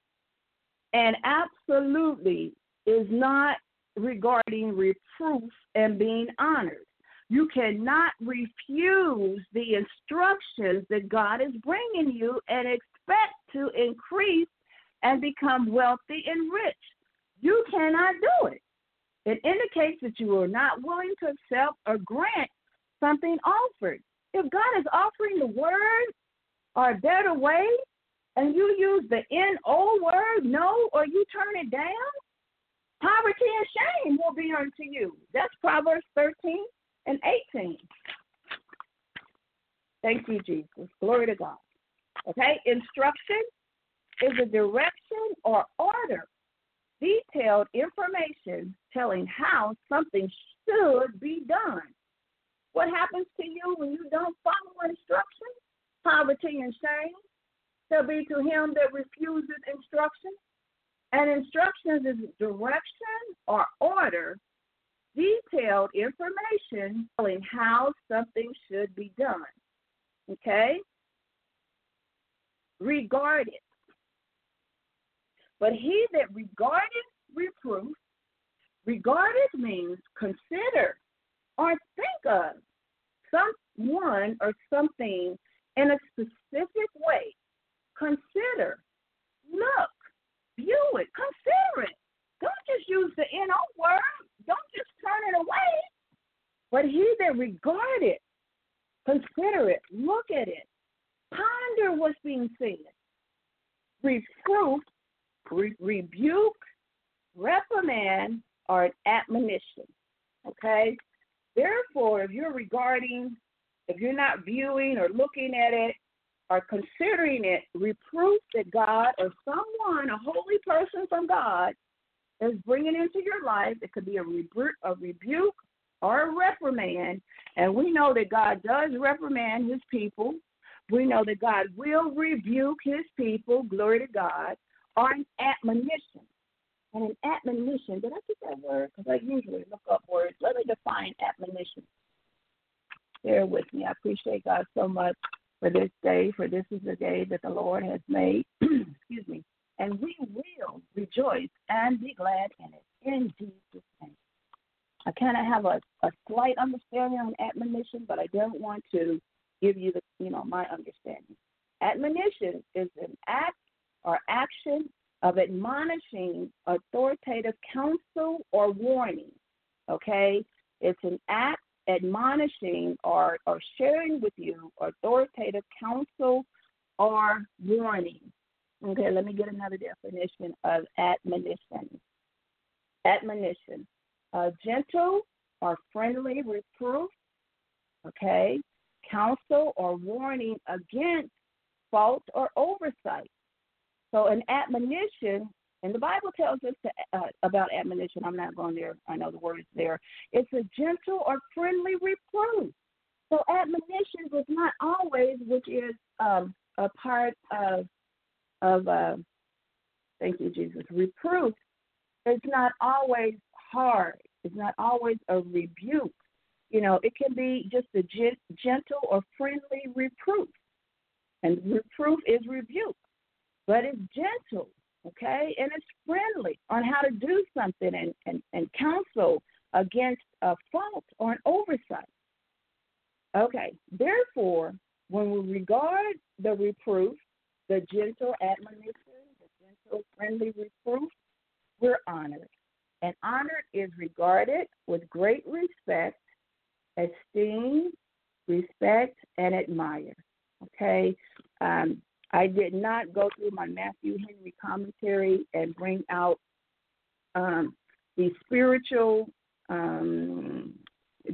and absolutely is not regarding reproof and being honored. You cannot refuse the instructions that God is bringing you and expect to increase and become wealthy and rich. You cannot do it. It indicates that you are not willing to accept or grant something offered. If God is offering the word or a better way, and you use the N-O word, no, or you turn it down, poverty and shame will be unto you. That's Proverbs 13 and 18. Thank you, Jesus. Glory to God. Okay, instruction is a direction or order, detailed information telling how something should be done. What happens to you when you don't follow instruction? Poverty and shame shall be to him that refuses instruction. And instructions is direction or order detailed information telling how something should be done. Okay? Regarded. But he that regardeth reproof, regardeth means consider or think of someone or something in a specific way. Consider, look, view it, consider it. Don't just use the NO word. Don't just turn it away. But he that regard it, consider it, look at it, ponder what's being said, reproof, re- rebuke, reprimand, or an admonition. Okay? Therefore, if you're regarding, if you're not viewing or looking at it or considering it reproof that God or someone, a holy person from God, is bringing into your life. It could be a, rebu- a rebuke or a reprimand. And we know that God does reprimand his people. We know that God will rebuke his people, glory to God, or an admonition. And an admonition, did I get that word? Because I usually look up words. Let me define admonition. Bear with me. I appreciate God so much for this day, for this is the day that the Lord has made. (clears throat) Excuse me and we will rejoice and be glad in it. In Jesus' name. I kind of have a, a slight understanding on admonition, but I don't want to give you the you know my understanding. Admonition is an act or action of admonishing authoritative counsel or warning. Okay? It's an act admonishing or, or sharing with you authoritative counsel or warning. Okay, let me get another definition of admonition. Admonition, a gentle or friendly reproof, okay, counsel or warning against fault or oversight. So, an admonition, and the Bible tells us to, uh, about admonition. I'm not going there. I know the word is there. It's a gentle or friendly reproof. So, admonition is not always, which is um, a part of of uh, thank you, Jesus. Reproof It's not always hard. It's not always a rebuke. You know, it can be just a gentle or friendly reproof. And reproof is rebuke, but it's gentle, okay? And it's friendly on how to do something and, and, and counsel against a fault or an oversight. Okay, therefore, when we regard the reproof, the gentle admonition, the gentle friendly reproof, we're honored. And honored is regarded with great respect, esteem, respect, and admire. Okay? Um, I did not go through my Matthew Henry commentary and bring out um, the spiritual um,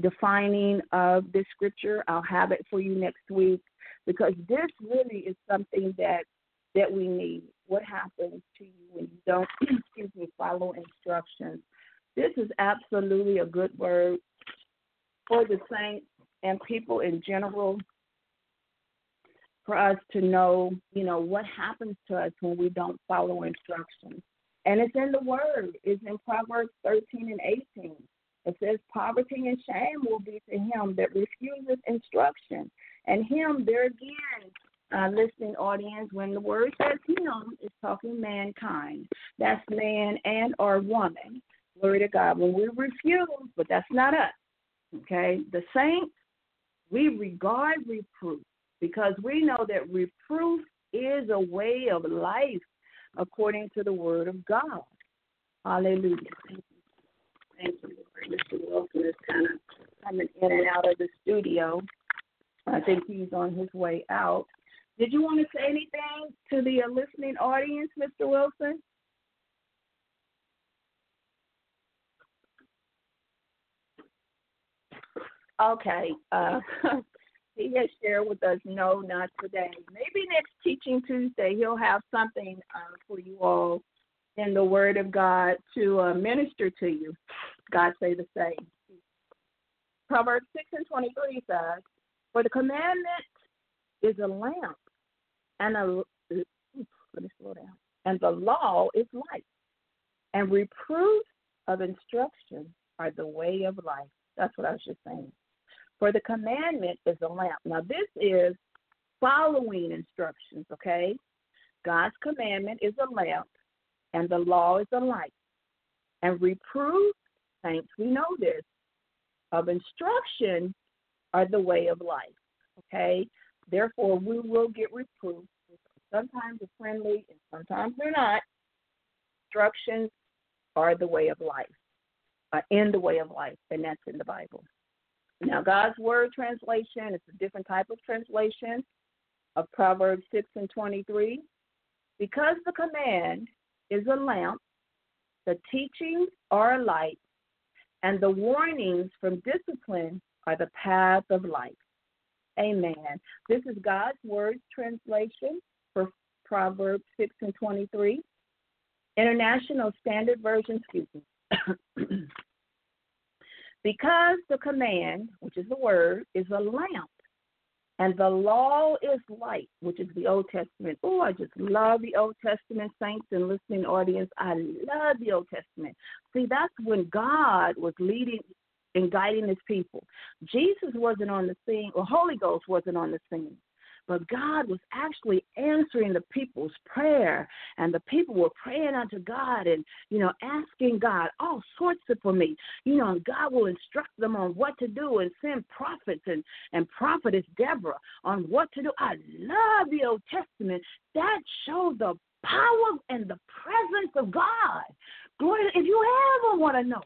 defining of this scripture. I'll have it for you next week because this really is something that that we need. What happens to you when you don't, (clears throat) excuse me, follow instructions? This is absolutely a good word for the saints and people in general for us to know, you know, what happens to us when we don't follow instructions. And it's in the word. It's in Proverbs 13 and 18. It says, Poverty and shame will be to him that refuses instruction. And him, there again, uh, listening audience, when the word says him, it's talking mankind. That's man and or woman. Glory to God. When we refuse, but that's not us. Okay? The saints, we regard reproof because we know that reproof is a way of life according to the word of God. Hallelujah. Thank you. Lord. Mr. Wilson is kind of coming in and out of the studio. I think he's on his way out. Did you want to say anything to the uh, listening audience, Mr. Wilson? Okay. Uh, (laughs) he has shared with us, no, not today. Maybe next Teaching Tuesday, he'll have something uh, for you all in the Word of God to uh, minister to you. God say the same. Proverbs 6 and 23 says, For the commandment is a lamp, and a let me slow down. And the law is light, and reproof of instruction are the way of life. That's what I was just saying. For the commandment is a lamp. Now, this is following instructions, okay? God's commandment is a lamp, and the law is a light. And reproof, saints, we know this, of instruction are the way of life, okay? Therefore, we will get reproof. Sometimes they're friendly and sometimes they're not. Instructions are the way of life, uh, in the way of life, and that's in the Bible. Now, God's Word translation is a different type of translation of Proverbs 6 and 23. Because the command is a lamp, the teachings are a light, and the warnings from discipline are the path of life. Amen. This is God's Word translation for Proverbs 6 and 23. International Standard Version, excuse me. (clears throat) because the command, which is the word, is a lamp, and the law is light, which is the Old Testament. Oh, I just love the Old Testament, saints and listening audience. I love the Old Testament. See, that's when God was leading and guiding his people. Jesus wasn't on the scene, or Holy Ghost wasn't on the scene. But God was actually answering the people's prayer, and the people were praying unto God and, you know, asking God all sorts of for me. You know, and God will instruct them on what to do and send prophets and, and prophetess Deborah on what to do. I love the Old Testament. That showed the power and the presence of God. Glory, if you ever want to know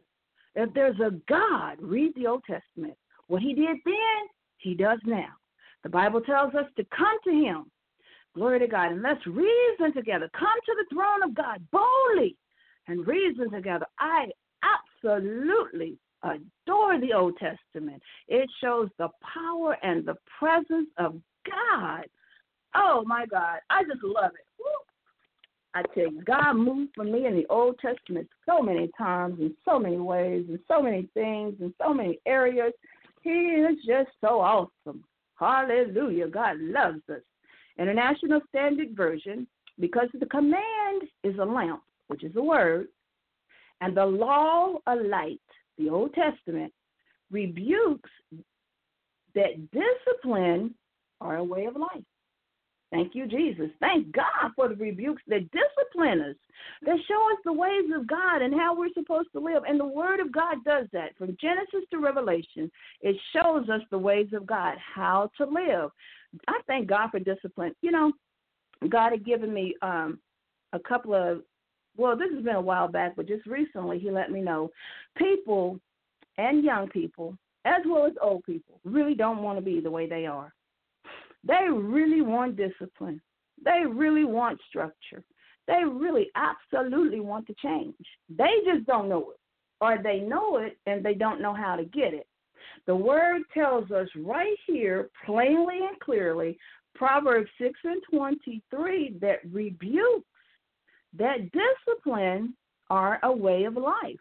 If there's a God, read the Old Testament. What he did then, he does now. The Bible tells us to come to him. Glory to God. And let's reason together. Come to the throne of God boldly and reason together. I absolutely adore the Old Testament. It shows the power and the presence of God. Oh my God. I just love it. Woo. I tell you, God moved for me in the Old Testament so many times, in so many ways, in so many things, in so many areas. He is just so awesome. Hallelujah. God loves us. International Standard Version, because the command is a lamp, which is a word, and the law a light, the Old Testament, rebukes that discipline are a way of life. Thank you, Jesus. Thank God for the rebukes that discipline us, that show us the ways of God and how we're supposed to live. And the Word of God does that. From Genesis to Revelation, it shows us the ways of God, how to live. I thank God for discipline. You know, God had given me um, a couple of, well, this has been a while back, but just recently He let me know people and young people, as well as old people, really don't want to be the way they are they really want discipline. They really want structure. They really absolutely want to change. They just don't know it. Or they know it and they don't know how to get it. The word tells us right here, plainly and clearly, Proverbs 6 and 23, that rebukes, that discipline are a way of life.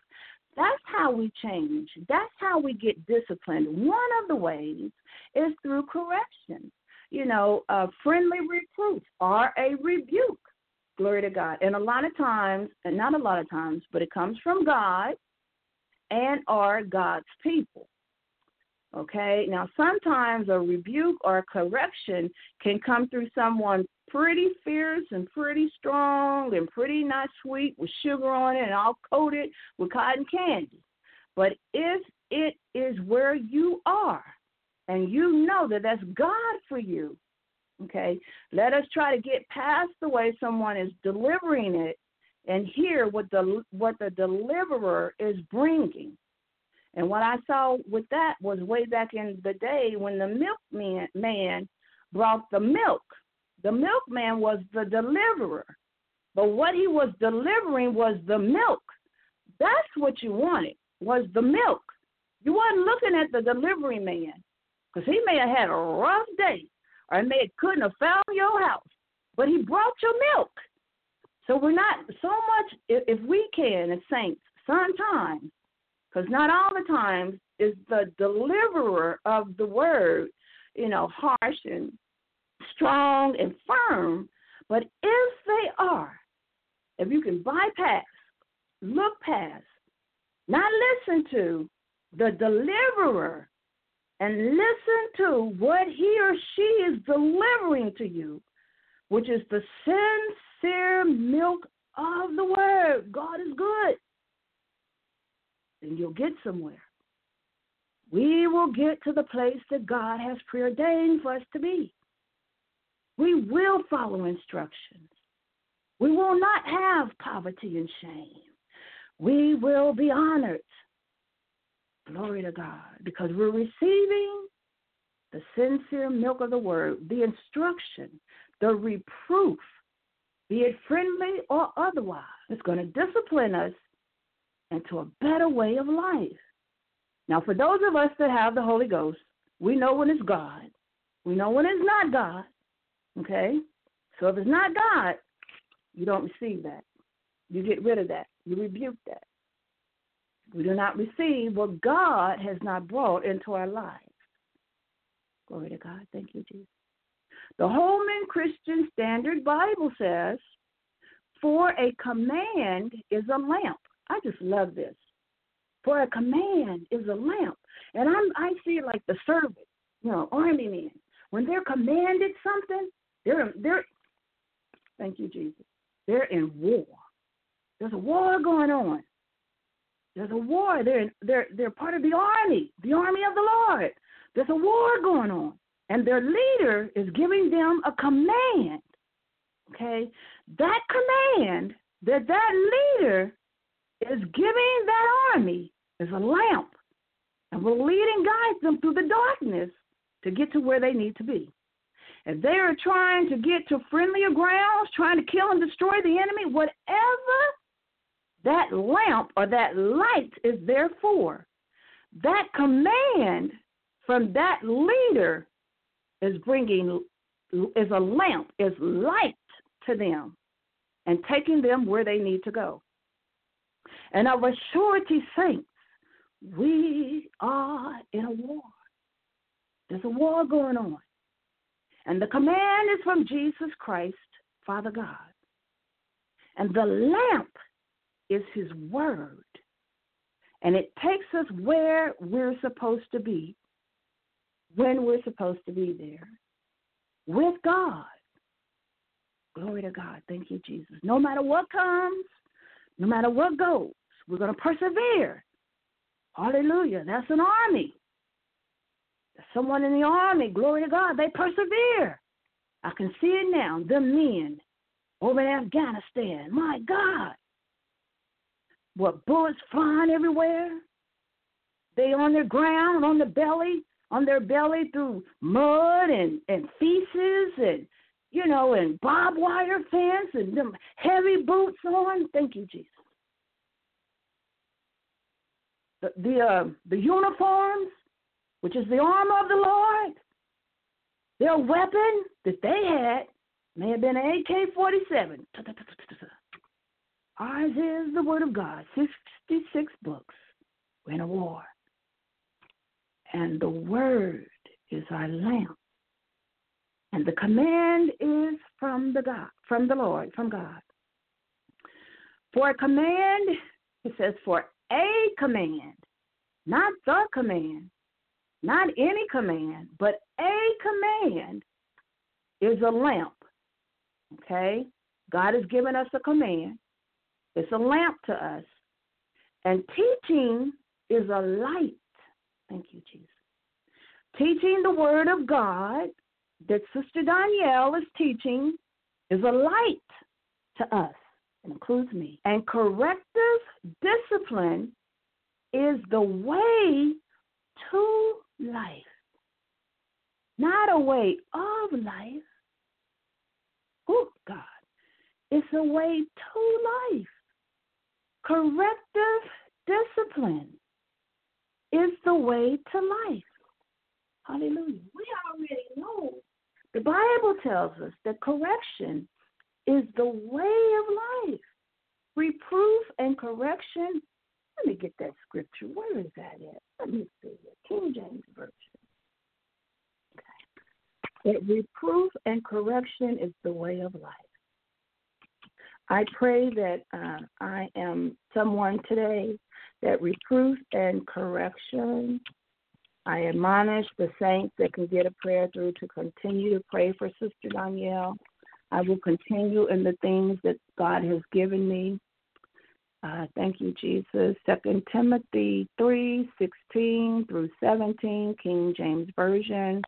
That's how we change. That's how we get disciplined. One of the ways is through correction you know, friendly reproof or a rebuke. Glory to God. And a lot of times, and not a lot of times, but it comes from God and are God's people. Okay? Now, sometimes a rebuke or a correction can come through someone pretty fierce and pretty strong and pretty not sweet with sugar on it and all coated with cotton candy. But if it is where you are, and you know that that's God for you. Okay, let us try to get past the way someone is delivering it and hear what the what the deliverer is bringing. And what I saw with that was way back in the day when the milkman man brought the milk. The milkman was the deliverer, but what he was delivering was the milk. That's what you wanted was the milk. You weren't looking at the delivery man. Because he may have had a rough day or he may have couldn't have found your house, but he brought your milk. So we're not so much, if, if we can, as saints, sometimes, because not all the times is the deliverer of the word, you know, harsh and strong and firm. But if they are, if you can bypass, look past, not listen to the deliverer and listen to what he or she is delivering to you, which is the sincere milk of the word. God is good. And you'll get somewhere. We will get to the place that God has preordained for us to be. We will follow instructions. We will not have poverty and shame. We will be honored. Glory to God. Because we're receiving the sincere milk of the word, the instruction, the reproof, be it friendly or otherwise. It's going to discipline us into a better way of life. Now, for those of us that have the Holy Ghost, we know when it's God. We know when it's not God. Okay? So if it's not God, you don't receive that. You get rid of that. You rebuke that. We do not receive what God has not brought into our lives. Glory to God. Thank you, Jesus. The Holman Christian Standard Bible says, For a command is a lamp. I just love this. For a command is a lamp. And I'm, I see it like the servant, you know, army men. When they're commanded something, they're, they're, thank you, Jesus, they're in war. There's a war going on. There's a war. They're they're they're part of the army, the army of the Lord. There's a war going on, and their leader is giving them a command. Okay, that command that that leader is giving that army is a lamp and will lead and guide them through the darkness to get to where they need to be. If they are trying to get to friendlier grounds, trying to kill and destroy the enemy, whatever that lamp or that light is there for, that command from that leader is bringing is a lamp, is light to them and taking them where they need to go. And a surety, saints, we are in a war. There's a war going on. And the command is from Jesus Christ, Father God. And the lamp is his word. And it takes us where we're supposed to be, when we're supposed to be there, with God. Glory to God. Thank you, Jesus. No matter what comes, no matter what goes, we're going to persevere. Hallelujah. That's an army. There's someone in the army. Glory to God. They persevere. I can see it now. The men over in Afghanistan. My God. What bullets flying everywhere? They on the ground, on the belly, on their belly through mud and, and feces and you know, and barbed wire fence and them heavy boots on. Thank you, Jesus. The the, uh, the uniforms, which is the armor of the Lord, their weapon that they had may have been an AK forty seven. Ours is the Word of God, 66 books. We're in a war. And the Word is our lamp. And the command is from the God, from the Lord, from God. For a command, it says for a command, not the command, not any command, but a command is a lamp. Okay? God has given us a command. It's a lamp to us. And teaching is a light. Thank you, Jesus. Teaching the Word of God that Sister Danielle is teaching is a light to us. It includes me. And corrective discipline is the way to life, not a way of life. Oh, God. It's a way to life. Corrective discipline is the way to life. Hallelujah. We already know the Bible tells us that correction is the way of life. Reproof and correction. Let me get that scripture. Where is that at? Let me see it. King James Version. Okay. That reproof and correction is the way of life. I pray that uh, I am someone today that reproof and correction. I admonish the saints that can get a prayer through to continue to pray for Sister Danielle. I will continue in the things that God has given me. Uh, thank you, Jesus. Second Timothy three sixteen through seventeen, King James Version.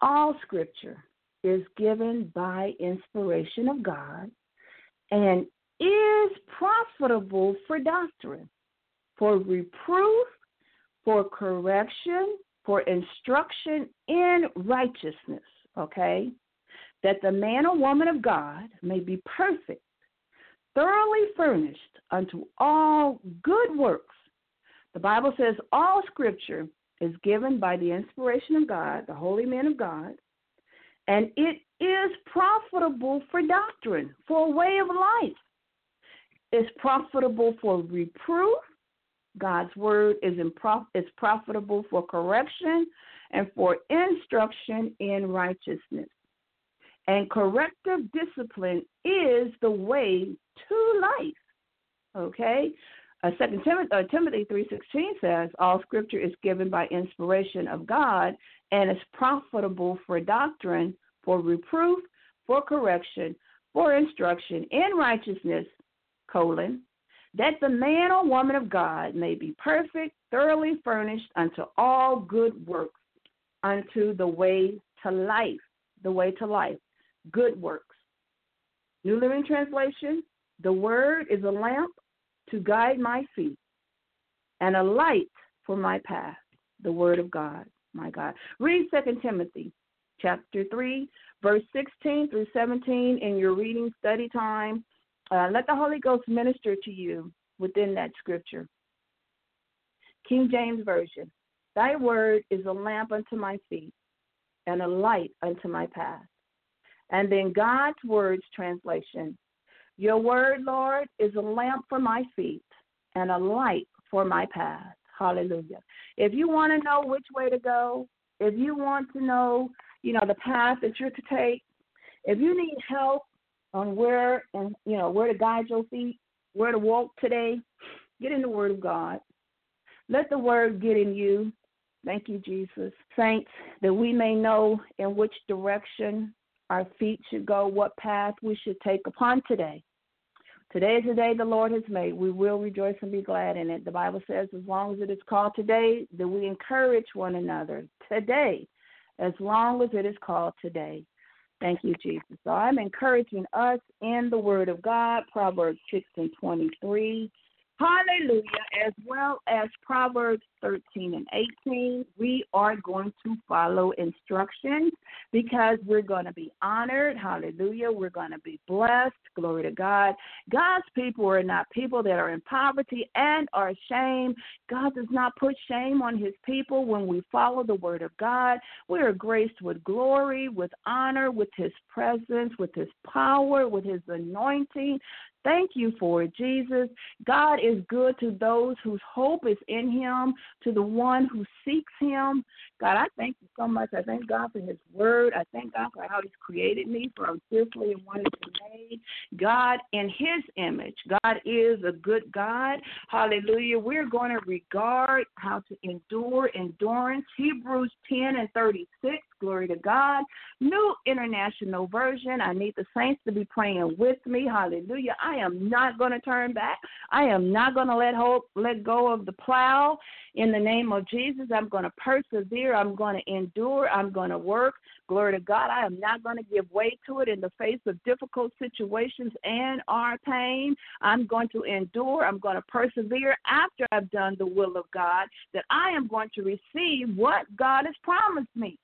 All Scripture is given by inspiration of God and is profitable for doctrine, for reproof, for correction, for instruction in righteousness, okay? That the man or woman of God may be perfect, thoroughly furnished unto all good works. The Bible says all scripture is given by the inspiration of God, the holy men of God, and it is profitable for doctrine, for a way of life. It's profitable for reproof. God's word is, improf- is profitable for correction and for instruction in righteousness. And corrective discipline is the way to life. Okay? Uh, Second Timothy, uh, Timothy three sixteen says, "All Scripture is given by inspiration of God, and is profitable for doctrine, for reproof, for correction, for instruction in righteousness, colon, that the man or woman of God may be perfect, thoroughly furnished unto all good works, unto the way to life, the way to life, good works. New Living Translation, the word is a lamp to guide my feet and a light for my path, the word of God, my God. Read 2 Timothy chapter 3, verse 16 through 17 in your reading study time. Uh, let the Holy Ghost minister to you within that scripture. King James Version Thy word is a lamp unto my feet and a light unto my path. And then God's Words translation Your word, Lord, is a lamp for my feet and a light for my path. Hallelujah. If you want to know which way to go, if you want to know, you know, the path that you're to take, if you need help on where and you know where to guide your feet, where to walk today, get in the Word of God. Let the Word get in you. Thank you, Jesus. Saints, that we may know in which direction our feet should go, what path we should take upon today. Today is the day the Lord has made. We will rejoice and be glad in it. The Bible says, as long as it is called today, that we encourage one another today, as long as it is called today. Thank you, Jesus. So I'm encouraging us in the Word of God, Proverbs 6 and 23. Hallelujah. As well as Proverbs 13 and 18, we are going to follow instructions because we're going to be honored. Hallelujah. We're going to be blessed. Glory to God. God's people are not people that are in poverty and are ashamed. God does not put shame on his people when we follow the word of God. We are graced with glory, with honor, with his presence, with his power, with his anointing. Thank you for it, Jesus. God is good to those whose hope is in Him, to the one who seeks Him. God, I thank you so much. I thank God for His word. I thank God for how He's created me, for I'm fearfully and wonderfully made. God, in His image, God is a good God. Hallelujah. We're going to regard how to endure endurance. Hebrews 10 and 36. Glory to God. New International Version. I need the saints to be praying with me. Hallelujah. I am not going to turn back. I am not going to let hope let go of the plow. In the name of Jesus, I'm going to persevere. I'm going to endure. I'm going to work. Glory to God. I am not going to give way to it in the face of difficult situations and our pain. I'm going to endure. I'm going to persevere after I've done the will of God, that I am going to receive what God has promised me.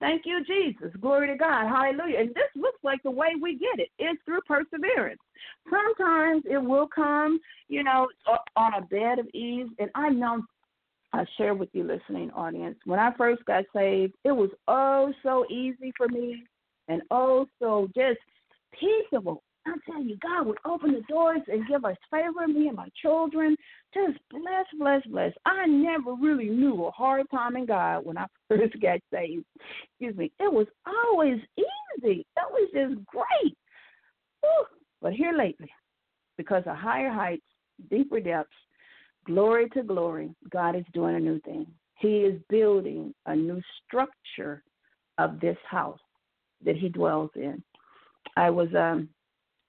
Thank you, Jesus. Glory to God. Hallelujah. And this looks like the way we get. It's through perseverance. Sometimes it will come, you know, on a bed of ease. And I know I share with you, listening audience, when I first got saved, it was oh so easy for me and oh so just peaceable. I tell you, God would open the doors and give us favor, me and my children. Just bless, bless, bless. I never really knew a hard time in God when I (laughs) first got saved. Excuse me. It was always easy. It was just great. Whew. But here lately, because of higher heights, deeper depths, glory to glory, God is doing a new thing. He is building a new structure of this house that He dwells in. I was um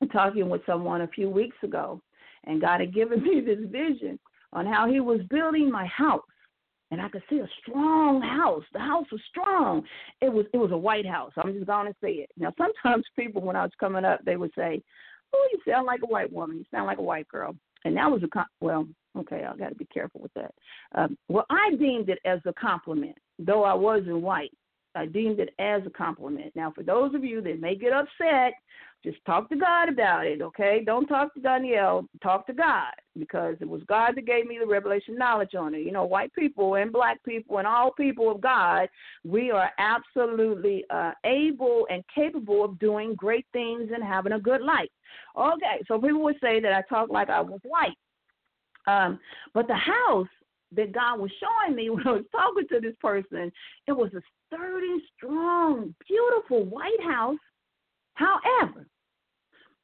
talking with someone a few weeks ago, and God had given me this vision on how He was building my house. And I could see a strong house. The house was strong. It was it was a white house. I'm just to say it. Now, sometimes (laughs) people, when I was coming up, they would say, "Oh, you sound like a white woman. You sound like a white girl." And that was a well, okay. I got to be careful with that. Um, well, I deemed it as a compliment, though I wasn't white. I deemed it as a compliment. Now, for those of you that may get upset, just talk to God about it, okay? Don't talk to Danielle. Talk to God because it was God that gave me the revelation knowledge on it. You know, white people and black people and all people of God, we are absolutely uh, able and capable of doing great things and having a good life. Okay, so people would say that I talk like I was white. Um, but the house that God was showing me (laughs) when I was talking to this person, it was a sturdy, strong, beautiful white house. However,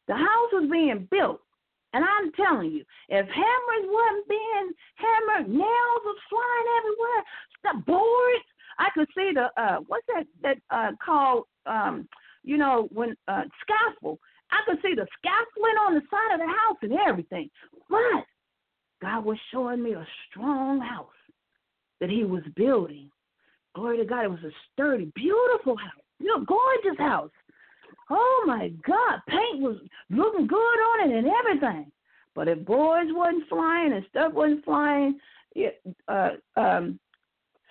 the house was being built. And I'm telling you, if hammers wasn't being hammered, nails was flying everywhere, the boards, I could see the uh what's that that uh called um you know when uh scaffold. I could see the scaffolding on the side of the house and everything. But God was showing me a strong house that He was building. Glory to God. It was a sturdy, beautiful house. You know, gorgeous house. Oh my God. Paint was looking good on it and everything. But if boards wasn't flying and stuff wasn't flying, uh, um,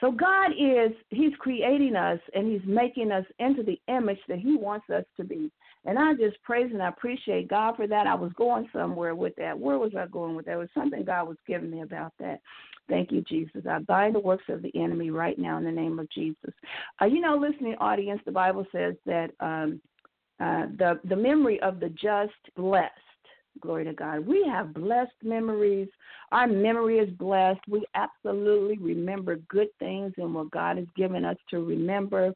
so God is He's creating us and He's making us into the image that He wants us to be. And I just praise and I appreciate God for that. I was going somewhere with that. Where was I going with that? It was something God was giving me about that. Thank you, Jesus. I bind the works of the enemy right now in the name of Jesus. Uh, you know, listening audience, the Bible says that um, uh, the the memory of the just blessed. Glory to God. We have blessed memories. Our memory is blessed. We absolutely remember good things and what God has given us to remember.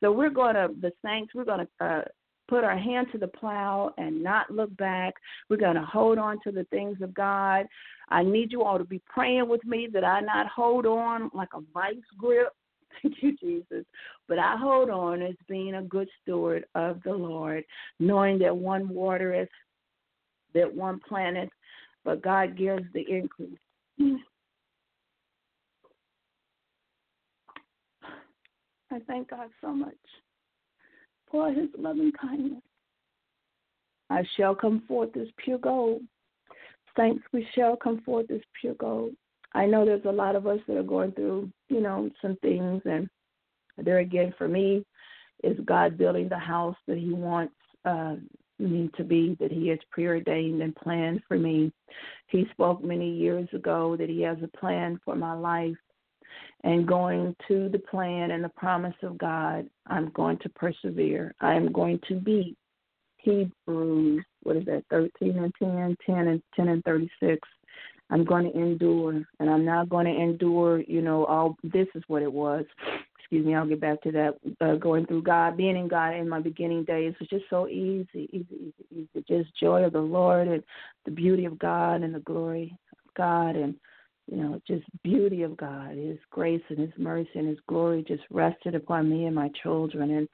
So we're going to, the saints, we're going to uh, put our hand to the plow and not look back. We're going to hold on to the things of God. I need you all to be praying with me that I not hold on like a vice grip (laughs) Thank you, Jesus. But I hold on as being a good steward of the Lord, knowing that one watereth, that one planteth, but God gives the increase. (sighs) I thank God so much for his loving kindness. I shall come forth as pure gold. Saints, we shall come forth as pure gold. I know there's a lot of us that are going through, you know, some things, and there again for me is God building the house that He wants uh, me to be, that He has preordained and planned for me. He spoke many years ago that He has a plan for my life, and going to the plan and the promise of God, I'm going to persevere. I am going to be Hebrews, what is that, 13 and 10, 10 and 10 and 36. I'm going to endure, and I'm not going to endure, you know, all this is what it was. Excuse me, I'll get back to that. Uh, going through God, being in God in my beginning days was just so easy, easy, easy, easy. Just joy of the Lord and the beauty of God and the glory of God and, you know, just beauty of God. His grace and His mercy and His glory just rested upon me and my children and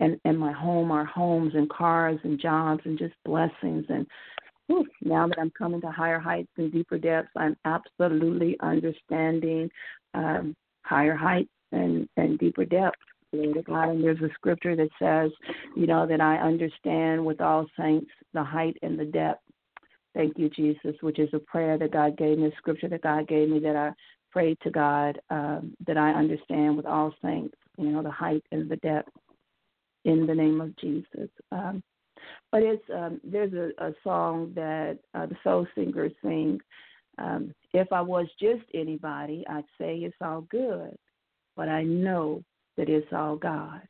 and and my home, our homes and cars and jobs and just blessings and whew, now that I'm coming to higher heights and deeper depths, I'm absolutely understanding um, higher heights and, and deeper depths. Glory God. And there's a scripture that says, you know, that I understand with all saints the height and the depth. Thank you, Jesus, which is a prayer that God gave me, a scripture that God gave me that I prayed to God um, that I understand with all saints, you know, the height and the depth in the name of Jesus. Um, but it's um, there's a, a song that uh, the soul singers sing. Um, if I was just anybody, I'd say it's all good, but I know that it's all God,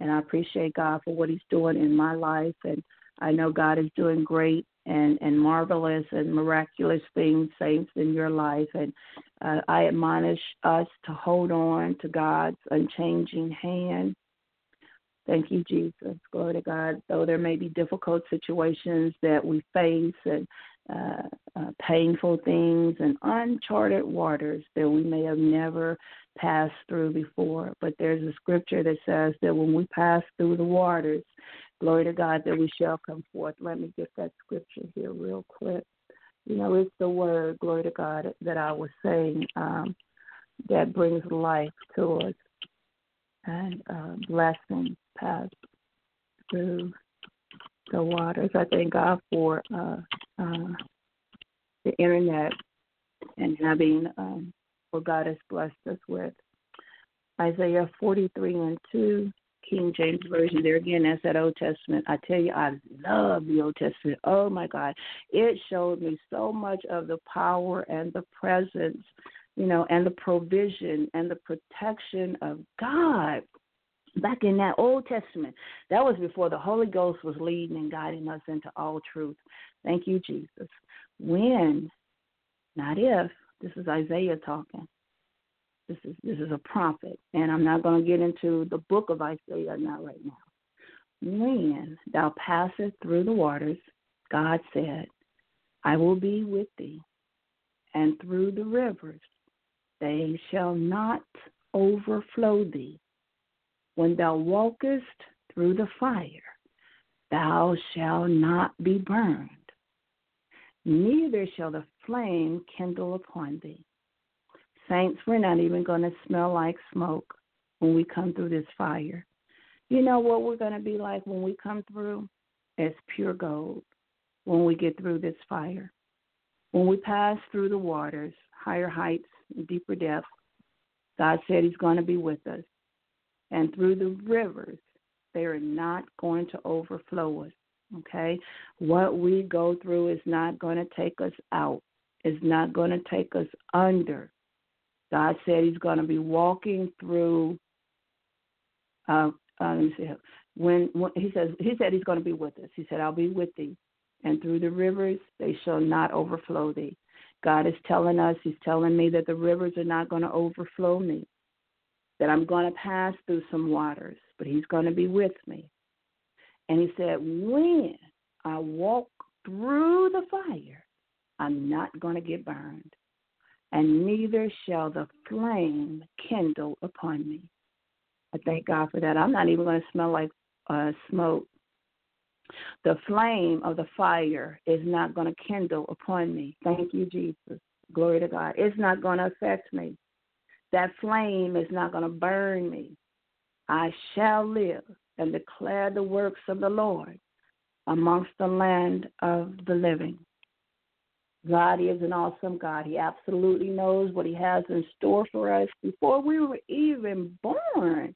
and I appreciate God for what He's doing in my life, and I know God is doing great and and marvelous and miraculous things, saints, in your life, and uh, I admonish us to hold on to God's unchanging hand Thank you, Jesus. Glory to God. Though there may be difficult situations that we face and uh, uh, painful things and uncharted waters that we may have never passed through before. But there's a scripture that says that when we pass through the waters, glory to God, that we shall come forth. Let me get that scripture here real quick. You know, it's the word, glory to God, that I was saying um, that brings life to us and uh, blessings pass through the waters. I thank God for uh, uh, the internet and having um, what God has blessed us with. Isaiah 43 and 2, King James Version. There again, that's that Old Testament. I tell you, I love the Old Testament. Oh my God. It showed me so much of the power and the presence, you know, and the provision and the protection of God back in that Old Testament. That was before the Holy Ghost was leading and guiding us into all truth. Thank you, Jesus. When, not if, this is Isaiah talking. This is this is a prophet, and I'm not going to get into the book of Isaiah not right now. When thou passest through the waters, God said, I will be with thee, and through the rivers they shall not overflow thee when thou walkest through the fire, thou shalt not be burned, neither shall the flame kindle upon thee. Saints, we're not even going to smell like smoke when we come through this fire. You know what we're going to be like when we come through? As pure gold when we get through this fire. When we pass through the waters, higher heights, deeper depths. God said He's going to be with us. And through the rivers, they are not going to overflow us. Okay? What we go through is not going to take us out, it's not going to take us under. God said He's going to be walking through. Uh, uh, let me see. When, when He says He said He's going to be with us. He said, "I'll be with thee, and through the rivers they shall not overflow thee." God is telling us, He's telling me that the rivers are not going to overflow me, that I'm going to pass through some waters, but He's going to be with me. And He said, When I walk through the fire, I'm not going to get burned, and neither shall the flame kindle upon me. I thank God for that. I'm not even going to smell like uh, smoke the flame of the fire is not going to kindle upon me. Thank you, Jesus. Glory to God. It's not going to affect me. That flame is not going to burn me. I shall live and declare the works of the Lord amongst the land of the living. God is an awesome God. He absolutely knows what He has in store for us before we were even born,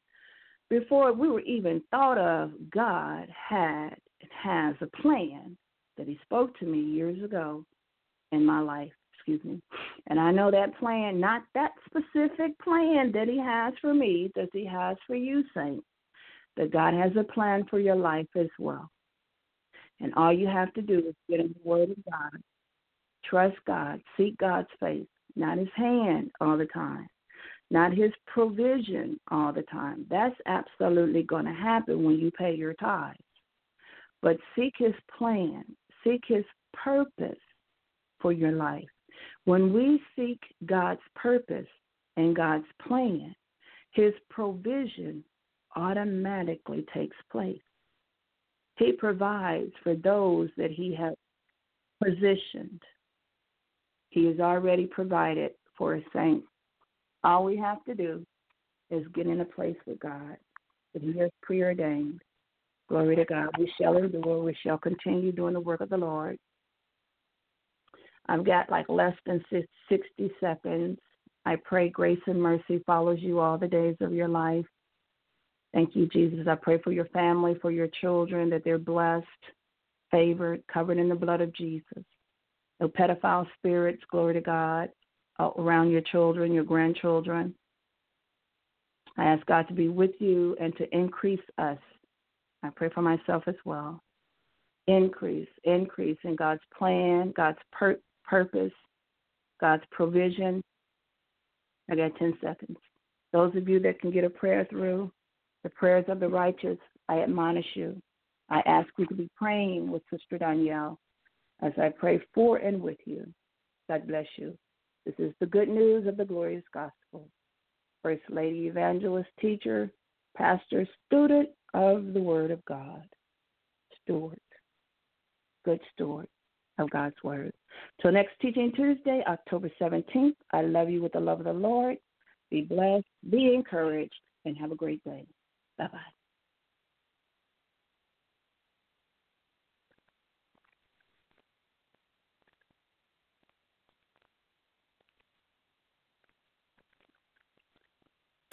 before we were even thought of. God had has a plan that he spoke to me years ago in my life, excuse me. And I know that plan, not that specific plan that he has for me, that he has for you, saints. That God has a plan for your life as well. And all you have to do is get in the Word of God, trust God, seek God's face, not His hand all the time, not His provision all the time. That's absolutely going to happen when you pay your tithes but seek His plan, seek His purpose for your life. When we seek God's purpose and God's plan, His provision automatically takes place. He provides for those that He has positioned. He has already provided for His saints. All we have to do is get in a place with God that He has preordained Glory to God. We shall endure. We shall continue doing the work of the Lord. I've got like less than 60 seconds. I pray grace and mercy follows you all the days of your life. Thank you, Jesus. I pray for your family, for your children, that they're blessed, favored, covered in the blood of Jesus. No pedophile spirits, glory to God, uh, around your children, your grandchildren. I ask God to be with you and to increase us I pray for myself as well. Increase, increase in God's plan, God's pur- purpose, God's provision. I got 10 seconds. Those of you that can get a prayer through, the prayers of the righteous, I admonish you. I ask you to be praying with Sister Danielle as I pray for and with you. God bless you. This is the good news of the glorious gospel. First Lady Evangelist, teacher, pastor, student, of the Word of God. Steward. Good steward of God's Word. Till next Teaching Tuesday, October 17th, I love you with the love of the Lord. Be blessed, be encouraged, and have a great day. Bye bye.